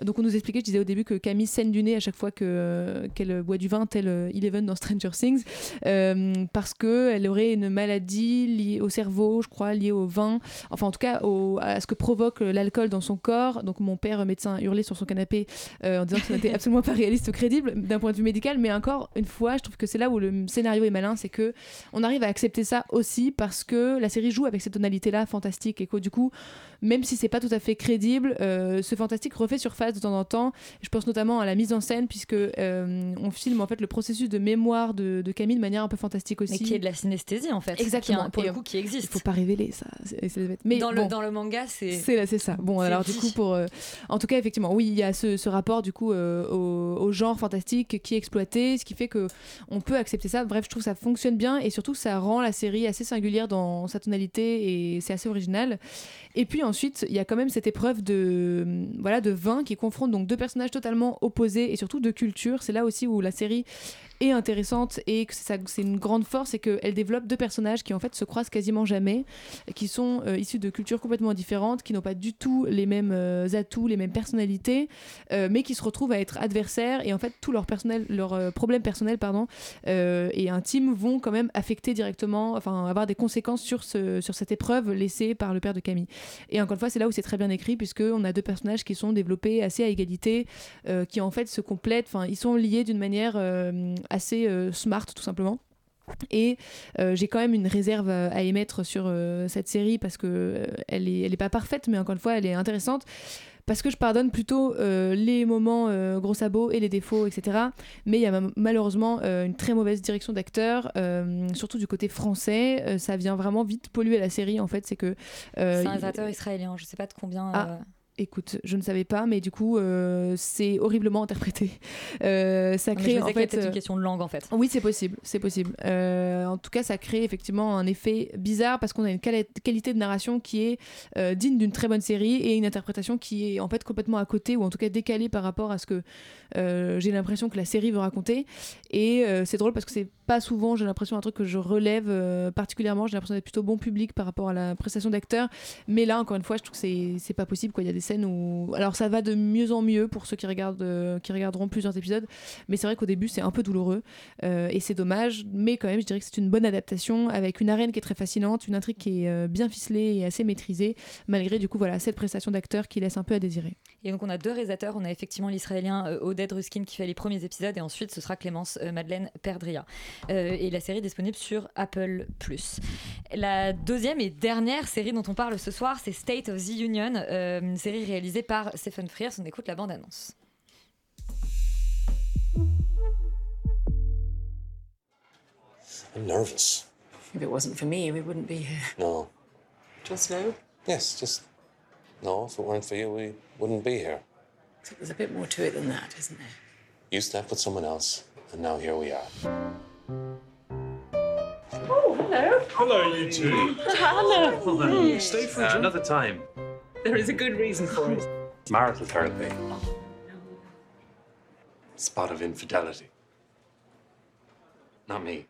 donc on nous expliquait, je disais au début que Camille saigne du nez à chaque fois que qu'elle boit du vin, tel euh, Eleven dans Stranger Things, euh, parce que elle aurait une maladie liée au cerveau, je crois, liée au vin, enfin en tout cas au- à ce que provoque l'alcool dans son corps. Donc mon père médecin hurlait sur son canapé euh, en disant que ça n'était absolument pas réaliste ou crédible d'un point de vue médical, mais encore une fois, je trouve que c'est là où le scénario est malin, c'est que on arrive à accepter ça aussi parce que la série joue avec cette tonalité-là fantastique et que du coup, même si c'est pas tout à fait crédible, euh, ce fantastique refait surface de temps en temps. Je pense notamment à la mise en scène, puisque euh, on filme en fait le processus de mémoire de, de Camille de manière un peu fantastique aussi. Mais qui est de la synesthésie en fait. Exactement. Qui est un- pour Et, le coup, qui existe. Il faut pas révéler ça. Mais dans, bon. le, dans le manga, c'est. C'est là, c'est ça. Bon, alors dit. du coup, pour, euh, en tout cas, effectivement, oui, il y a ce, ce rapport du coup au, au genre fantastique qui est exploité, ce qui fait que on peut accepter ça. Bref, je trouve que ça fonctionne bien et surtout ça rend la série assez singulière dans sa tonalité et c'est assez original. Et puis ensuite, il y a quand même cette épreuve de voilà de vin qui confronte donc deux personnages totalement opposés et surtout de culture. C'est là aussi où la série est intéressante et que c'est une grande force, c'est qu'elle développe deux personnages qui en fait se croisent quasiment jamais, qui sont euh, issus de cultures complètement différentes, qui n'ont pas du tout les mêmes euh, atouts, les mêmes personnalités, euh, mais qui se retrouvent à être adversaires et en fait tous leurs personnels, leurs problèmes personnels pardon et intimes vont quand même affecter directement, enfin avoir des conséquences sur ce, sur cette épreuve laissée par le père de Camille. Et encore une fois, c'est là où c'est très bien écrit puisque on a deux personnages qui sont développés assez à égalité, qui en fait se complètent, enfin ils sont liés d'une manière assez euh, smart tout simplement. Et euh, j'ai quand même une réserve à, à émettre sur euh, cette série parce que euh, elle est, elle est pas parfaite, mais encore une fois, elle est intéressante. Parce que je pardonne plutôt euh, les moments euh, gros sabots et les défauts, etc. Mais il y a ma- malheureusement euh, une très mauvaise direction d'acteur, euh, surtout du côté français. Euh, ça vient vraiment vite polluer la série, en fait. C'est que. euh, C'est un il- réalisateur israélien, je sais pas de combien. Ah. Écoute, je ne savais pas, mais du coup, euh, c'est horriblement interprété. Euh, ça mais je crée en fait. une euh, question de langue en fait. oui, c'est possible, c'est possible. Euh, en tout cas, ça crée effectivement un effet bizarre parce qu'on a une quali- qualité de narration qui est digne d'une très bonne série et une interprétation qui est en fait complètement à côté ou en tout cas décalée par rapport à ce que j'ai l'impression que la série veut raconter. Et c'est drôle parce que c'est pas souvent, j'ai l'impression, un truc que je relève euh, particulièrement. J'ai l'impression d'être plutôt bon public par rapport à la prestation d'acteur. Mais là, encore une fois, je trouve que c'est- pas possible. Quoi. Il y a des scènes où. Alors, ça va de mieux en mieux pour ceux qui, regardent, euh, qui regarderont plusieurs épisodes. Mais c'est vrai qu'au début, c'est un peu douloureux. euh, et c'est dommage. Mais quand même, je dirais que c'est une bonne adaptation avec une arène qui est très fascinante, une intrigue qui est bien ficelée et assez maîtrisée, malgré du coup, voilà, cette prestation d'acteur qui laisse un peu à désirer. Et donc on a deux réalisateurs, on a effectivement l'israélien Oded Ruskin qui fait les premiers épisodes et ensuite ce sera Clémence Madeleine Perdria. Euh, et la série est disponible sur Apple +. La deuxième et dernière série dont on parle ce soir, c'est State of the Union, euh, une série réalisée par Stephen Frears. On écoute la bande-annonce. I'm nervous. If it wasn't for me, we wouldn't be here. No. Just no? Yes, just. No, if it weren't for you, we wouldn't be here. So there's a bit more to it than that, isn't there? You stepped with someone else, and now here we are. Oh, hello. Hello, you two. Hello. Stay for Uh, another time. There is a good reason for it. Marital therapy. Spot of infidelity. Not me.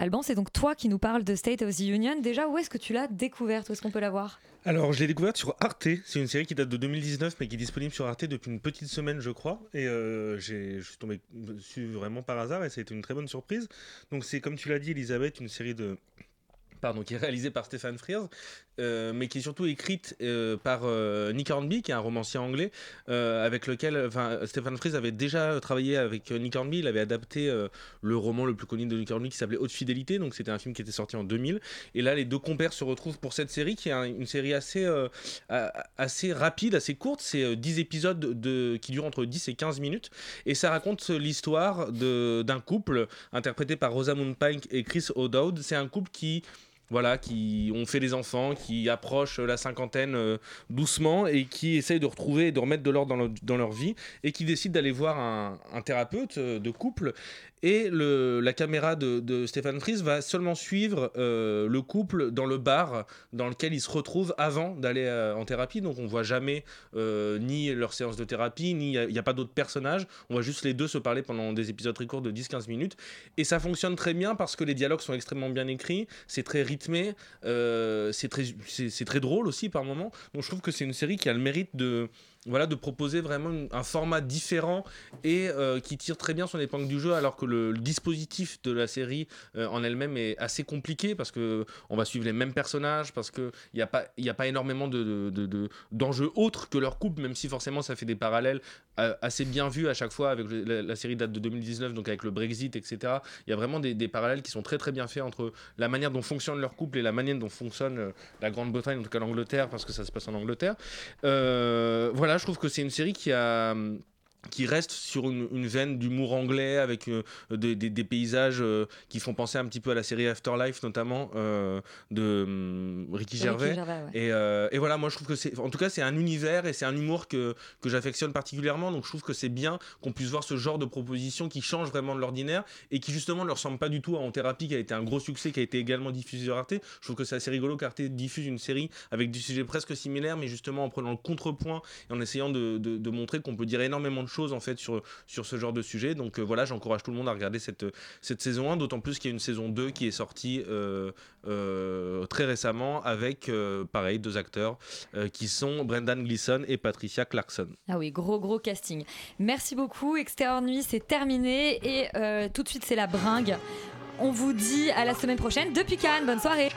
Alban, c'est donc toi qui nous parles de State of the Union. Déjà, où est-ce que tu l'as découverte? Où est-ce qu'on peut la voir? Alors, je l'ai découverte sur Arte. C'est une série qui date de 2019, mais qui est disponible sur Arte depuis une petite semaine, je crois. Et euh, je suis tombé dessus vraiment par hasard, et ça a été une très bonne surprise. Donc, c'est comme tu l'as dit, Elisabeth, une série de. Pardon, qui est réalisée par Stéphane Frears, euh, mais qui est surtout écrite euh, par euh, Nick Hornby, qui est un romancier anglais, avec lequel enfin, Stéphane Frears avait déjà travaillé avec Nick Hornby. Il avait adapté le roman le plus connu de Nick Hornby qui s'appelait Haute Fidélité, donc c'était un film qui était sorti en 2000. Et là, les deux compères se retrouvent pour cette série, qui est un- une série assez, assez rapide, assez courte. C'est euh, 10 épisodes de, qui durent entre 10 et 15 minutes. Et ça raconte l'histoire d'un couple interprété par Rosamund Pike et Chris O'Dowd. C'est un couple qui voilà, qui ont fait des enfants, qui approchent la cinquantaine euh, doucement et qui essayent de retrouver et de remettre de l'ordre dans, leur- dans leur vie et qui décident d'aller voir un, un thérapeute euh, de couple. Et le, la caméra de, de Stéphane Fries va seulement suivre euh, le couple dans le bar dans lequel ils se retrouvent avant d'aller en thérapie. Donc on voit jamais ni leur séance de thérapie, ni il n'y a, pas d'autres personnages. On voit juste les deux se parler pendant des épisodes très courts de 10-15 minutes. Et ça fonctionne très bien parce que les dialogues sont extrêmement bien écrits, c'est très euh, c'est très, très drôle aussi par moments. Donc je trouve que c'est une série qui a le mérite de, voilà, de proposer vraiment un format différent et euh, qui tire très bien son épingle du jeu alors que le, dispositif de la série euh, en elle-même est assez compliqué parce que on va suivre les mêmes personnages, parce qu'il n'y a, pas- a pas énormément de, de- de- d'enjeux autres que leur couple, même si forcément ça fait des parallèles euh, assez bien vus à chaque fois avec la, série date de 2019, donc avec le Brexit, etc. Il y a vraiment des, des parallèles qui sont très très bien faits entre la manière dont fonctionne leur couple et la manière dont fonctionne la Grande-Bretagne, en tout cas l'Angleterre, parce que ça se passe en Angleterre. Euh, je trouve que c'est une série qui a hum, qui reste sur une, une veine d'humour anglais avec euh, des, des- des paysages euh, qui font penser un petit peu à la série Afterlife notamment euh, de hum, Ricky Ricky Gervais, ouais. et, et voilà moi je trouve que c'est en tout cas c'est un univers et c'est un humour que, que j'affectionne particulièrement. Donc je trouve que c'est bien qu'on puisse voir ce genre de propositions qui changent vraiment de l'ordinaire et qui justement ne ressemble pas du tout à En Thérapie qui a été un gros succès qui a été également diffusé sur Arte. Je trouve que c'est assez rigolo qu'Arte diffuse une série avec des sujets presque similaires mais justement en prenant le contrepoint et en essayant de, de- de montrer qu'on peut dire énormément de choses en fait sur, sur ce genre de sujet donc euh, voilà j'encourage tout le monde à regarder cette, cette saison 1 d'autant plus qu'il y a une saison 2 qui est sortie euh, euh, très récemment avec pareil deux acteurs qui sont Brendan Gleeson et Patricia Clarkson Ah oui, gros gros casting. Merci beaucoup. Extérieur Nuit, c'est terminé. Et tout de suite, c'est la bringue. On vous dit à la semaine prochaine depuis Cannes. Bonne soirée.